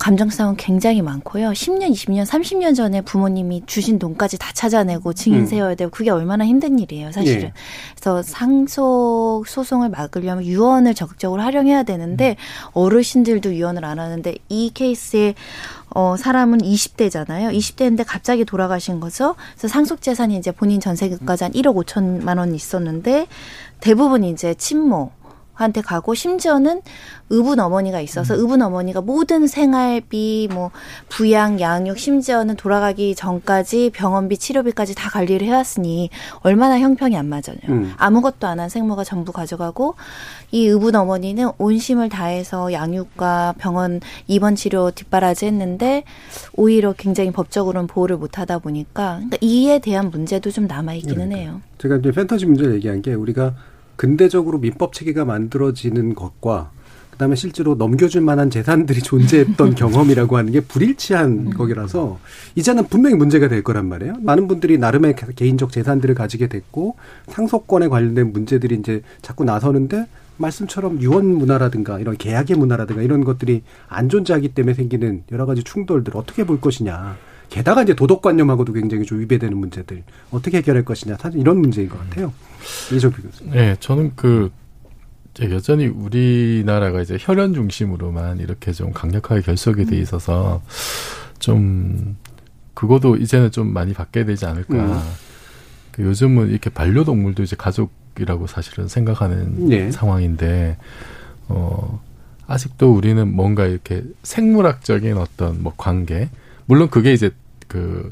감정 싸움 굉장히 많고요. 10년, 20년, 30년 전에 부모님이 주신 돈까지 다 찾아내고 증인 음. 세워야 되고 그게 얼마나 힘든 일이에요, 사실은. 예. 그래서 상속 소송을 막으려면 유언을 적극적으로 활용해야 되는데 음. 어르신들도 유언을 안 하는데 이 케이스에 어, 사람은 20대잖아요. 20대인데 갑자기 돌아가신 거죠. 그래서 상속 재산이 이제 본인 전세금까지 한 1억 5천만 원 있었는데 대부분 이제 친모, 한테 가고 심지어는 의붓 어머니가 있어서 음. 의붓 어머니가 모든 생활비 뭐 부양 양육 심지어는 돌아가기 전까지 병원비 치료비까지 다 관리를 해왔으니 얼마나 형평이 안 맞아요. 음. 아무것도 안 한 생모가 전부 가져가고 이 의붓 어머니는 온심을 다해서 양육과 병원 입원 치료 뒷바라지 했는데 오히려 굉장히 법적으로는 보호를 못하다 보니까 그러니까 이에 대한 문제도 좀 남아 있기는 네. 해요. 제가 이제 판타지 문제를 얘기한 게 우리가 근대적으로 민법 체계가 만들어지는 것과 그다음에 실제로 넘겨줄 만한 재산들이 존재했던 경험이라고 하는 게 불일치한 음. 거기라서 이제는 분명히 문제가 될 거란 말이에요. 많은 분들이 나름의 개인적 재산들을 가지게 됐고 상속권에 관련된 문제들이 이제 자꾸 나서는데 말씀처럼 유언 문화라든가 이런 계약의 문화라든가 이런 것들이 안 존재하기 때문에 생기는 여러 가지 충돌들 어떻게 볼 것이냐. 게다가 이제 도덕관념하고도 굉장히 좀 위배되는 문제들 어떻게 해결할 것이냐 사실 이런 문제인 것 같아요. 이정표 교수님. 네, 저는 그 여전히 우리나라가 이제 혈연 중심으로만 이렇게 좀 강력하게 결속이 돼 음. 있어서 좀 그거도 이제는 좀 많이 바뀌어야 되지 않을까. 음. 그 요즘은 이렇게 반려동물도 이제 가족이라고 사실은 생각하는 네. 상황인데 어 아직도 우리는 뭔가 이렇게 생물학적인 어떤 뭐 관계 물론 그게 이제 그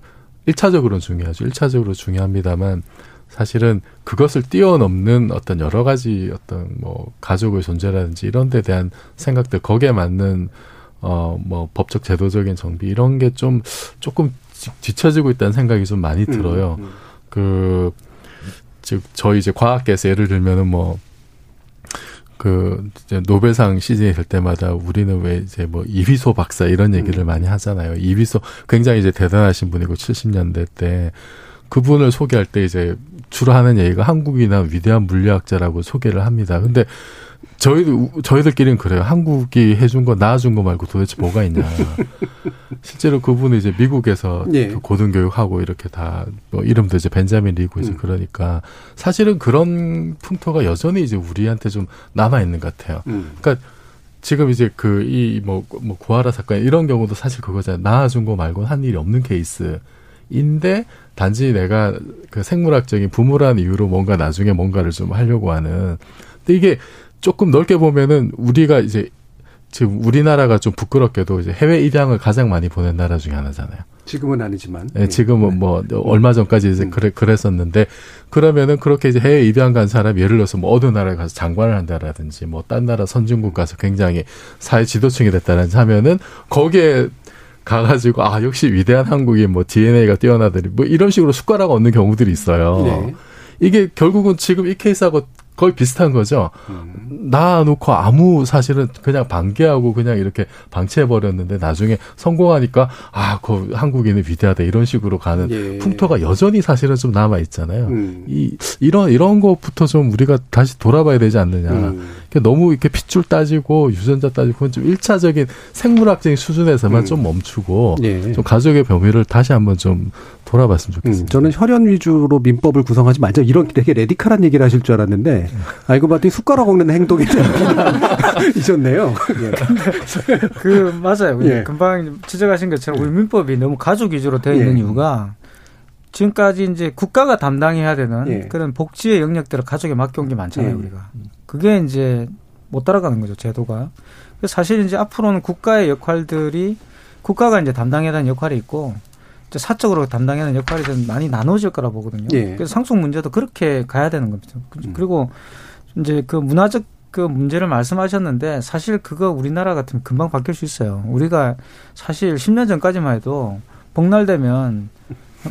1차적으로는 중요하죠. 1차적으로 중요합니다만 사실은 그것을 뛰어넘는 어떤 여러 가지 어떤 뭐 가족의 존재라든지 이런 데 대한 생각들 거기에 맞는 어 뭐 법적 제도적인 정비 이런 게 좀 조금 뒤처지고 있다는 생각이 좀 많이 들어요. 음, 음. 그, 즉, 저희 이제 과학계에서 예를 들면은 뭐, 그, 이제 노벨상 시즌이 될 때마다 우리는 왜 이제 뭐 이휘소 박사 이런 얘기를 많이 하잖아요. 이휘소 굉장히 이제 대단하신 분이고 70년대 때 그분을 소개할 때 이제 주로 하는 얘기가 한국이나 위대한 물리학자라고 소개를 합니다. 근데 저희도 저희들끼리는 그래요. 한국이 해준 거 나아준 거 말고 도대체 뭐가 있냐. 실제로 그분은 이제 미국에서 예. 그 고등교육하고 이렇게 다 뭐 이름도 이제 벤자민 리고 이제 그러니까 사실은 그런 풍토가 여전히 이제 우리한테 좀 남아 있는 것 같아요. 음. 그러니까 지금 이제 그 이뭐 뭐 구하라 사건 이런 경우도 사실 그거잖아요. 나아준 거 말고는 한 일이 없는 케이스 인데 단지 내가 그 생물학적인 부모라는 이유로 뭔가 나중에 뭔가를 좀 하려고 하는. 근데 이게 조금 넓게 보면은 우리가 이제 지금 우리나라가 좀 부끄럽게도 이제 해외 입양을 가장 많이 보낸 나라 중에 하나잖아요. 지금은 아니지만. 예, 지금은 뭐 얼마 전까지 이제 그래 그랬었는데 그러면은 그렇게 이제 해외 입양 간 사람 예를 들어서 뭐 어느 나라에 가서 장관을 한다라든지 뭐 딴 나라 선진국 가서 굉장히 사회 지도층이 됐다든지 하면은 거기에 가가지고 아 역시 위대한 한국이 뭐 DNA가 뛰어나더니 뭐 이런 식으로 숟가락 얻는 경우들이 있어요. 네. 이게 결국은 지금 이 케이스하고 거의 비슷한 거죠. 낳아놓고 아무 사실은 그냥 방기하고 그냥 이렇게 방치해버렸는데 나중에 성공하니까 아, 그 한국인은 위대하다 이런 식으로 가는 예. 풍토가 여전히 사실은 좀 남아 있잖아요. 음. 이 이런 이런 것부터 좀 우리가 다시 돌아봐야 되지 않느냐. 음. 그러니까 너무 이렇게 핏줄 따지고 유전자 따지고 그건 좀 일차적인 생물학적인 수준에서만 음. 좀 멈추고 예. 좀 가족의 범위를 다시 한번 좀 돌아봤으면 좋겠습니다. 음, 저는 혈연 위주로 민법을 구성하지 말자 이런 되게 레디칼한 얘기를 하실 줄 알았는데 알고 봤더니 숟가락 행동에 대한 비난이셨네요. 예. 그 맞아요. 예. 금방 지적하신 것처럼 우리 민법이 너무 가족 위주로 되어 있는 예. 이유가 지금까지 이제 국가가 담당해야 되는 예. 그런 복지의 영역들을 가족에 맡겨온 게 많잖아요, 예. 우리가. 그게 이제 못 따라가는 거죠, 제도가. 그래서 사실 이제 앞으로는 국가의 역할들이 국가가 이제 담당해야 되는 역할이 있고 사적으로 담당해야 하는 역할이 좀 많이 나눠질 거라 보거든요. 예. 그래서 상속 문제도 그렇게 가야 되는 겁니다. 그리고 이제 그 문화적 그 문제를 말씀하셨는데 사실 그거 우리나라 같으면 금방 바뀔 수 있어요. 우리가 사실 10년 전까지만 해도 복날 되면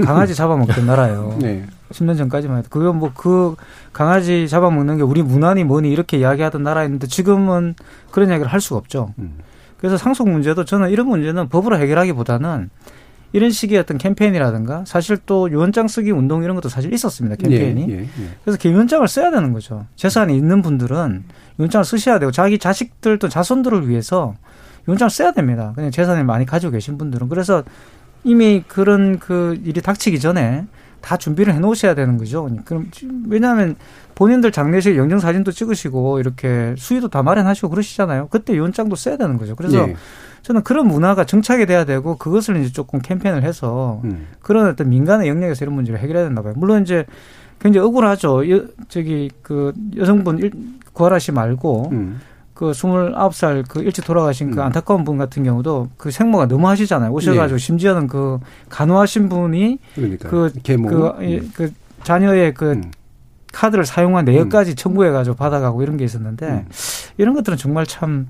강아지 잡아먹던 나라예요. 네. 10년 전까지만 해도 그거 뭐그 강아지 잡아먹는 게 우리 문화니 뭐니 이렇게 이야기하던 나라였는데 지금은 그런 이야기를 할 수가 없죠. 그래서 상속 문제도 저는 이런 문제는 법으로 해결하기보다는 이런 식의 어떤 캠페인이라든가 사실 또 유언장 쓰기 운동 이런 것도 사실 있었습니다. 캠페인이. 예, 예, 예. 그래서 그 유언장을 써야 되는 거죠. 재산이 있는 분들은 유언장을 쓰셔야 되고 자기 자식들 또 자손들을 위해서 유언장을 써야 됩니다. 그냥 재산을 많이 가지고 계신 분들은 그래서 이미 그런 그 일이 닥치기 전에 다 준비를 해 놓으셔야 되는 거죠. 그럼 왜냐하면 본인들 장례식 영정 사진도 찍으시고 이렇게 수의도 다 마련하시고 그러시잖아요. 그때 유언장도 써야 되는 거죠. 그래서 예. 저는 그런 문화가 정착이 돼야 되고 그것을 이제 조금 캠페인을 해서 음. 그런 어떤 민간의 영역에서 이런 문제를 해결해야 된다 봐요. 물론 이제 굉장히 억울하죠. 여, 저기 그 여성분 일, 구하라 씨 말고 음. 그 29살 그 일찍 돌아가신 그 안타까운 분 같은 경우도 그 생모가 너무 하시잖아요. 오셔가지고 예. 심지어는 그 간호하신 분이 그러니까 그, 계모. 그, 예, 그 자녀의 그 카드를 사용한 내역까지 청구해가지고 받아가고 이런 게 있었는데 이런 것들은 정말 참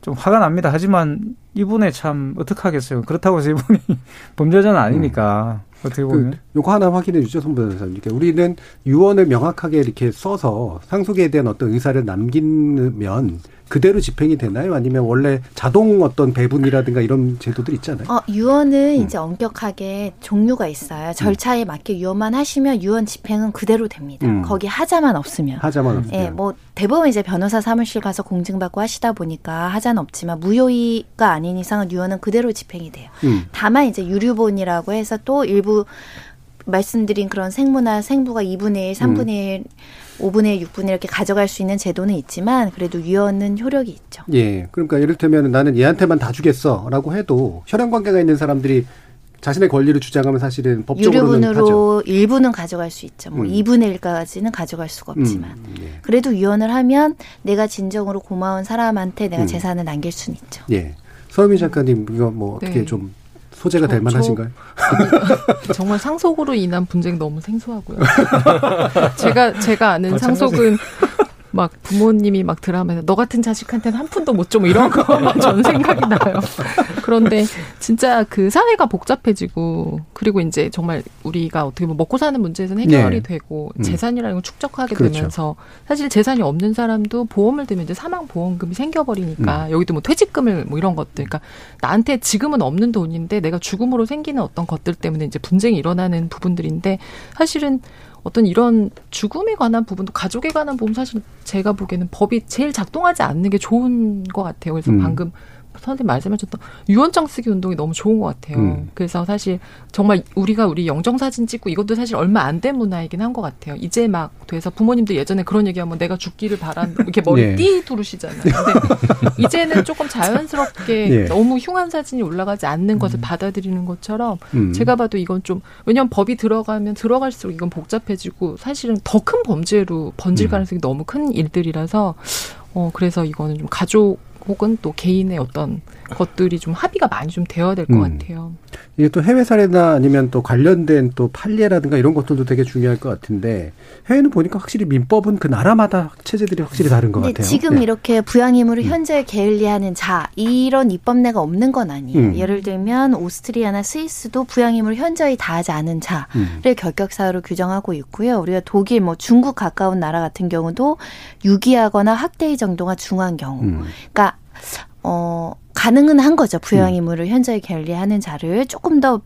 좀 화가 납니다. 하지만 이분의 참 어떡하겠어요. 그렇다고 해서 이분이 범죄자는 아니니까 어떻게 보면. 그, 요거 하나 확인해 주죠, 송 변호사님. 그러니까 우리는 유언을 명확하게 이렇게 써서 상속에 대한 어떤 의사를 남기면 그대로 집행이 되나요? 아니면 원래 자동 어떤 배분이라든가 이런 제도들 있잖아요. 어, 유언은 음. 이제 엄격하게 종류가 있어요. 절차에 맞게 유언만 하시면 유언 집행은 그대로 됩니다. 음. 거기 하자만 없으면. 하자만 없으면. 예, 뭐 대부분 이제 변호사 사무실 가서 공증받고 하시다 보니까 하자는 없지만 무효의가 아닌 이상은 유언은 그대로 집행이 돼요. 음. 다만 이제 유류본이라고 해서 또 일부 말씀드린 그런 생모나 생부가 2분의 1, 3분의 1, 5분의 1, 6분의 1 이렇게 가져갈 수 있는 제도는 있지만 그래도 유언은 효력이 있죠. 예. 그러니까 이를테면 나는 얘한테만 다 주겠어라고 해도 혈연 관계가 있는 사람들이 자신의 권리를 주장하면 사실은 법적으로는 하죠. 유류분으로 일부는 가져갈 수 있죠. 뭐 음. 2분의 1까지는 가져갈 수가 없지만. 음, 예. 그래도 유언을 하면 내가 진정으로 고마운 사람한테 내가 음. 재산을 남길 수는 있죠. 예. 서유민 작가님 이거 뭐 어떻게 네. 좀 소재가 될 저- 만하신가요? 정말 상속으로 인한 분쟁 너무 생소하고요. 제가 제가 아는 마찬가지. 상속은 막 부모님이 막 드라마에서 너 같은 자식한테는 한 푼도 못 줘 뭐 이런 거만 전 생각이 나요. 그런데 진짜 그 사회가 복잡해지고 그리고 이제 정말 우리가 어떻게 보면 먹고 사는 문제에서는 해결이 네. 되고 음. 재산이라는 걸 축적하게 그렇죠. 되면서 사실 재산이 없는 사람도 보험을 들면 이제 사망 보험금이 생겨버리니까 음. 여기도 뭐 퇴직금을 뭐 이런 것들 그러니까 나한테 지금은 없는 돈인데 내가 죽음으로 생기는 어떤 것들 때문에 이제 분쟁이 일어나는 부분들인데 사실은 어떤 이런 죽음에 관한 부분도 가족에 관한 부분 사실 제가 보기에는 법이 제일 작동하지 않는 게 좋은 것 같아요. 그래서 음. 방금 선생님 말씀하셨던 유언장 쓰기 운동이 너무 좋은 것 같아요. 음. 그래서 사실 정말 우리가 우리 영정 사진 찍고 이것도 사실 얼마 안 된 문화이긴 한 것 같아요. 이제 막 돼서 부모님들 예전에 그런 얘기하면 내가 죽기를 바란 이렇게 머리 네. 띠 두르시잖아요. 근데 이제는 조금 자연스럽게 예. 너무 흉한 사진이 올라가지 않는 것을 받아들이는 것처럼 음. 제가 봐도 이건 좀 왜냐하면 법이 들어가면 들어갈수록 이건 복잡해지고 사실은 더 큰 범죄로 번질 음. 가능성이 너무 큰 일들이라서 어 그래서 이거는 좀 가족 혹은 또 개인의 어떤 것들이 좀 합의가 많이 좀 되어야 될것 음. 같아요. 이게 또 해외 사례나 아니면 또 관련된 또 판례라든가 이런 것들도 되게 중요할 것 같은데 해외는 보니까 확실히 민법은 그 나라마다 체제들이 확실히 다른 것 같아요. 지금 네. 이렇게 부양의무를 현저히 게을리하는 자 이런 입법례가 없는 건 아니에요. 음. 예를 들면 오스트리아나 스위스도 부양의무를 현저히 다하지 않은 자를 음. 결격 사유로 규정하고 있고요. 우리가 독일, 뭐 중국 가까운 나라 같은 경우도 유기하거나 학대의 정도가 중한 경우, 음. 그러니까 어 가능은 한 거죠. 부양의무를 현저히 게을리하는 자를 조금 더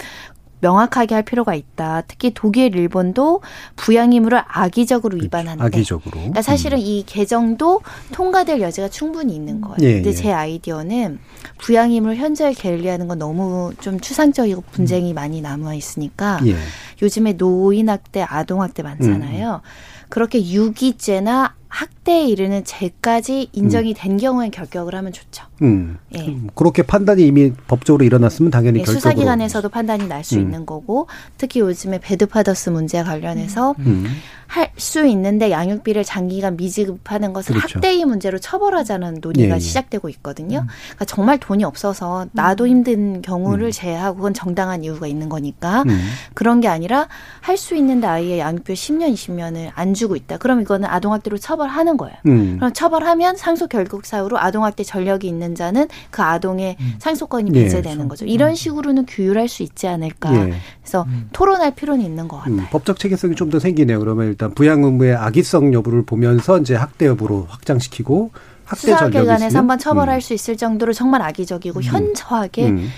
명확하게 할 필요가 있다. 특히 독일, 일본도 부양의무를 악의적으로 위반한다. 악의적으로. 그러니까 사실은 이 개정도 통과될 여지가 충분히 있는 거예요. 예, 근데 예. 제 아이디어는 부양임을 현저히 게을리하는 건 너무 좀 추상적이고 분쟁이 많이 남아 있으니까 예. 요즘에 노인 학대, 아동 학대 많잖아요. 그렇게 유기죄나 학대에 이르는 죄까지 인정이 된 경우에 결격을 하면 좋죠. 음. 예. 음, 그렇게 판단이 이미 법적으로 일어났으면 당연히 예. 수사기관에서도 판단이 날수 음. 있는 거고 특히 요즘에 배드파더스 문제 관련해서 음. 할수 있는데 양육비를 장기간 미지급하는 것을 그렇죠. 학대의 문제로 처벌하자는 논의가 예, 예. 시작되고 있거든요. 그러니까 정말 돈이 없어서 나도 힘든 경우를 제외하고 그건 정당한 이유가 있는 거니까 음. 그런 게 아니라 할 수 있는데 아이의 양육비 10년, 20년을 안 주고 있다. 그럼 이거는 아동학대로 처벌 하는 거예요. 음. 그럼 처벌하면 상속 결국 사유로 아동학대 전력이 있는 자는 그 아동의 상속권이 예, 배제되는 거죠. 이런 식으로는 규율할 수 있지 않을까. 예. 그래서 토론할 필요는 있는 것 같아요. 음, 법적 체계성이 좀 더 생기네요. 그러면 일단 부양 의무의 악의성 여부를 보면서 이제 학대 여부로 확장시키고 학대 전력이 수사기관에서 한번 처벌할 수 있을 정도로 정말 악의적이고 현저하게 음.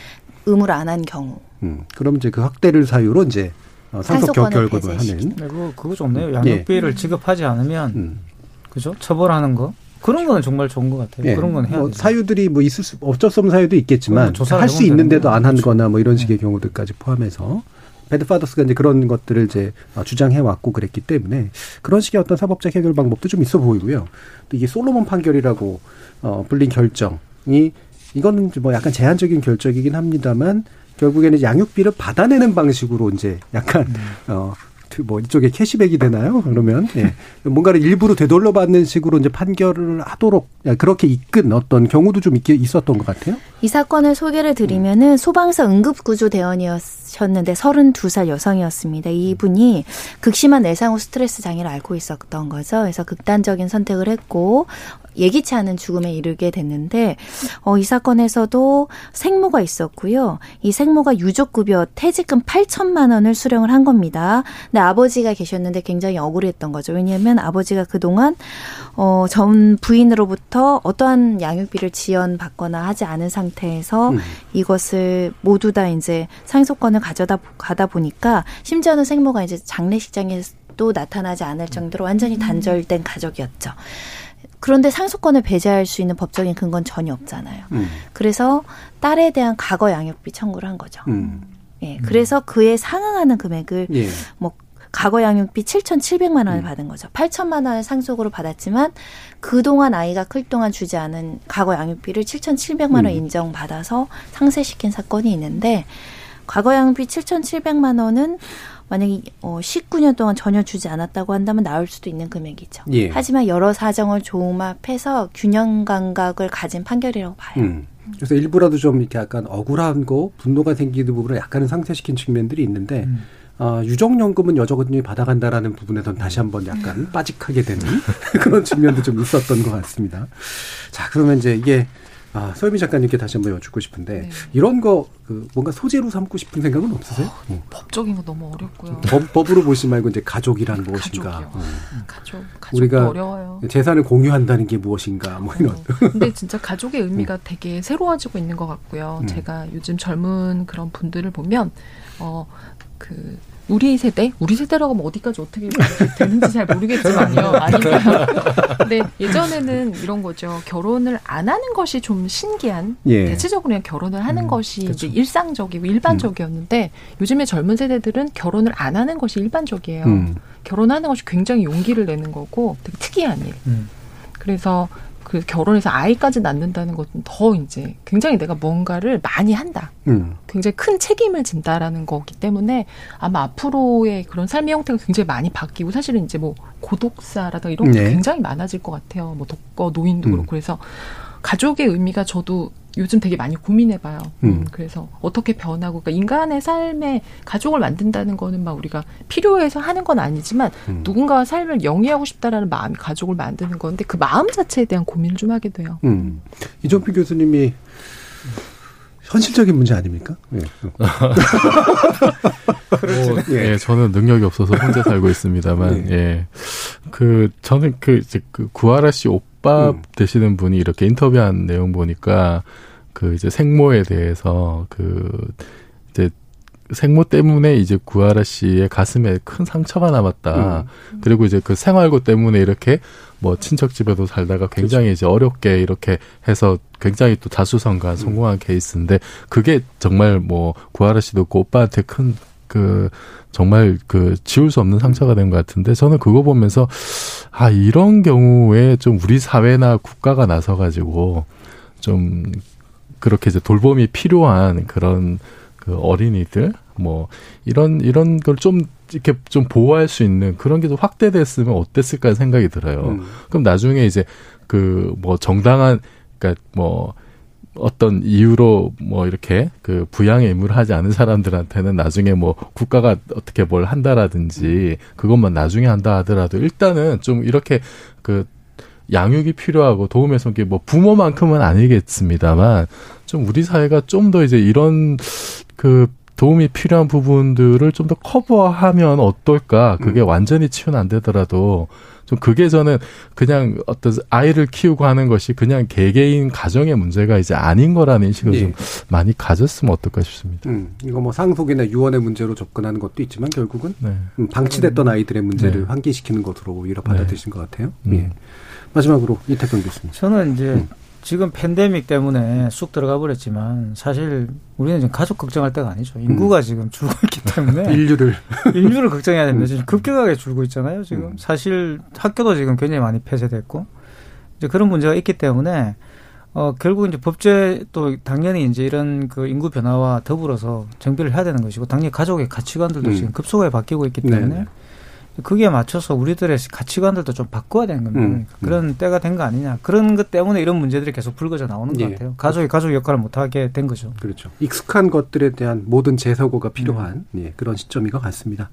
의무를 안 한 경우. 음. 그럼 이제 그 학대를 사유로 이제 어, 상속 결격을 하는. 네, 그거, 그거 좋네요. 양육비를 예. 지급하지 않으면, 음. 그죠? 처벌하는 거. 그런 거는 정말 좋은 것 같아요. 예. 그런 건 해야 뭐. 사유들이 뭐 있을 수 어쩔 수 없는 사유도 있겠지만 할 수 있는데도 안. 하거나 뭐 이런 네. 식의 경우들까지 포함해서 배드파더스가 이제 그런 것들을 이제 어, 주장해 왔고 그랬기 때문에 그런 식의 어떤 사법적 해결 방법도 좀 있어 보이고요. 또 이게 솔로몬 판결이라고 어 불린 결정이 이거는 뭐 약간 제한적인 결정이긴 합니다만 결국에는 양육비를 받아내는 방식으로 이제 약간 음. 어. 뭐 이쪽에 캐시백이 되나요? 그러면 예. 뭔가를 일부러 되돌려 받는 식으로 이제 판결을 하도록 그렇게 이끈 어떤 경우도 좀 있, 있었던 것 같아요. 이 사건을 소개를 드리면은 소방서 응급구조 대원이었는데 32살 여성이었습니다. 이분이 극심한 내상 후 스트레스 장애를 앓고 있었던 거죠. 그래서 극단적인 선택을 했고 예기치 않은 죽음에 이르게 됐는데 어, 이 사건에서도 생모가 있었고요. 이 생모가 유족급여 퇴직금 8천만 원을 수령을 한 겁니다. 근데 아버지가 계셨는데 굉장히 억울했던 거죠. 왜냐하면 아버지가 그동안 어, 전 부인으로부터 어떠한 양육비를 지연받거나 하지 않은 상태에서 음. 이것을 모두 다 이제 상속권을 가져다 가다 보니까 심지어는 생모가 이제 장례식장에도 나타나지 않을 정도로 완전히 단절된 가족이었죠. 그런데 상속권을 배제할 수 있는 법적인 근거는 전혀 없잖아요. 음. 그래서 딸에 대한 과거 양육비 청구를 한 거죠. 음. 예, 그래서 그에 상응하는 금액을 예. 뭐 과거 양육비 7,700만 음. 원을 받은 거죠. 8천만 원을 상속으로 받았지만 그동안 아이가 클 동안 주지 않은 과거 양육비를 7,700만 원 음. 인정받아서 상쇄시킨 사건이 있는데 과거 양육비 7,700만 원은 만약에 어 19년 동안 전혀 주지 않았다고 한다면 나올 수도 있는 금액이죠. 예. 하지만 여러 사정을 종합해서 균형 감각을 가진 판결이라고 봐요. 음. 그래서 일부라도 좀 이렇게 약간 억울한 거, 분노가 생기는 부분을 약간은 상쇄시킨 측면들이 있는데, 음. 어, 유정연금은 여전히 받아간다라는 부분에선 다시 한번 약간 빠직하게 되는 그런 측면도 좀 있었던 것 같습니다. 자, 그러면 이제 이게, 아, 서유미 작가님께 다시 한번 여쭙고 싶은데, 이런 거, 그, 뭔가 소재로 삼고 싶은 생각은 없으세요? 어. 법적인 거 너무 어렵고요. 법, 법으로 보시 말고 이제 가족이란 무엇인가. 어. 가족, 가족도 우리가 어려워요. 재산을 공유한다는 게 무엇인가, 뭐 이런. 근데 진짜 가족의 의미가 되게 새로워지고 있는 것 같고요. 음. 제가 요즘 젊은 그런 분들을 보면 어그 우리 세대, 우리 세대라고 하면 어디까지 어떻게 되는지 잘 모르겠지만요. 아니면 근데 예전에는 이런 거죠. 결혼을 안 하는 것이 좀 신기한 예. 대체적으로 그냥 결혼을 하는 음, 것이 그렇죠. 이제 일상적이고 일반적이었는데 요즘에 젊은 세대들은 결혼을 안 하는 것이 일반적이에요. 음. 결혼하는 것이 굉장히 용기를 내는 거고 되게 특이한 일. 음. 그래서 그 결혼해서 아이까지 낳는다는 것은 더 이제 굉장히 내가 뭔가를 많이 한다. 음. 굉장히 큰 책임을 진다라는 거기 때문에 아마 앞으로의 그런 삶의 형태가 굉장히 많이 바뀌고 사실은 이제 뭐 고독사라든가 이런 게 네. 굉장히 많아질 것 같아요. 뭐 독거 노인도 음. 그렇고 그래서 가족의 의미가 저도 요즘 되게 많이 고민해봐요. 음. 음, 그래서 어떻게 변하고 그러니까 인간의 삶에 가족을 만든다는 거는 막 우리가 필요해서 하는 건 아니지만 음. 누군가와 삶을 영위하고 싶다라는 마음이 가족을 만드는 건데 그 마음 자체에 대한 고민을 좀 하게 돼요. 음. 이종필 교수님이 현실적인 문제 아닙니까? 예. 뭐, 예. 저는 능력이 없어서 혼자 살고 있습니다만, 예. 그, 저는 그, 이제 그 구하라 씨 오빠 음. 되시는 분이 이렇게 인터뷰한 내용 보니까, 그 이제 생모에 대해서 그, 이제 생모 때문에 이제 구하라 씨의 가슴에 큰 상처가 남았다. 그리고 이제 그 생활고 때문에 이렇게 뭐 친척 집에도 살다가 굉장히 이제 어렵게 이렇게 해서 굉장히 또 다수성간 성공한 케이스인데 그게 정말 뭐 구하라 씨도 그 오빠한테 큰 그 정말 그 지울 수 없는 상처가 된 것 같은데 저는 그거 보면서 아 이런 경우에 좀 우리 사회나 국가가 나서 가지고 좀 그렇게 이제 돌봄이 필요한 그런 그 어린이들 뭐 이런 이런 걸 좀 이렇게 좀 보호할 수 있는 그런 게 좀 확대됐으면 어땠을까 생각이 들어요. 음. 그럼 나중에 이제 그 뭐 정당한 그러니까 뭐 어떤 이유로 뭐 이렇게 그 부양의 의무를 하지 않은 사람들한테는 나중에 뭐 국가가 어떻게 뭘 한다라든지 그것만 나중에 한다 하더라도 일단은 좀 이렇게 그 양육이 필요하고 도움의 손길 뭐 부모만큼은 아니겠습니다만 좀 우리 사회가 좀 더 이제 이런 그 도움이 필요한 부분들을 좀 더 커버하면 어떨까? 그게 완전히 치유는 안 되더라도 좀 그게 저는 그냥 어떤 아이를 키우고 하는 것이 그냥 개개인 가정의 문제가 이제 아닌 거라는 인식을 예. 좀 많이 가졌으면 어떨까 싶습니다. 음, 이거 뭐 상속이나 유언의 문제로 접근하는 것도 있지만 결국은 네. 음, 방치됐던 아이들의 문제를 네. 환기시키는 것으로 오히려 받아들이신 것 같아요. 음. 예. 마지막으로 이태경 교수님. 저는 이제 음. 지금 팬데믹 때문에 쑥 들어가 버렸지만 사실 우리는 지금 가족 걱정할 때가 아니죠. 인구가 지금 줄고 있기 때문에 음. 인류를 인류를 걱정해야 됩니다. 음. 지금 급격하게 줄고 있잖아요. 지금 사실 학교도 지금 굉장히 많이 폐쇄됐고 이제 그런 문제가 있기 때문에 어 결국 이제 법제 또 당연히 이제 이런 그 인구 변화와 더불어서 정비를 해야 되는 것이고 당연히 가족의 가치관들도 음. 지금 급속하게 바뀌고 있기 네, 때문에 네. 그게 맞춰서 우리들의 가치관들도 좀 바꿔야 되는 겁니다. 음, 그런 때가 된 거 아니냐. 그런 것 때문에 이런 문제들이 계속 불거져 나오는 것 예. 같아요. 가족이 가족 역할을 못하게 된 거죠. 그렇죠. 익숙한 것들에 대한 모든 재사고가 필요한 예, 그런 시점인 것 같습니다.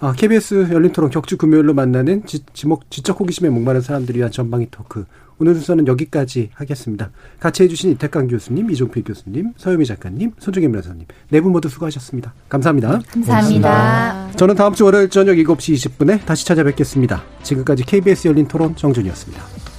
아, KBS 열린 토론 격주 금요일로 만나는 지, 지목, 지적 호기심에 목마른 사람들을 위한 전방위 토크. 오늘 순서는 여기까지 하겠습니다. 같이 해주신 이태강 교수님, 이종필 교수님, 서유미 작가님, 손중임 변호사님 네 분 모두 수고하셨습니다. 감사합니다. 감사합니다. 저는 다음 주 월요일 저녁 7시 20분에 다시 찾아뵙겠습니다. 지금까지 KBS 열린 토론 정준이었습니다.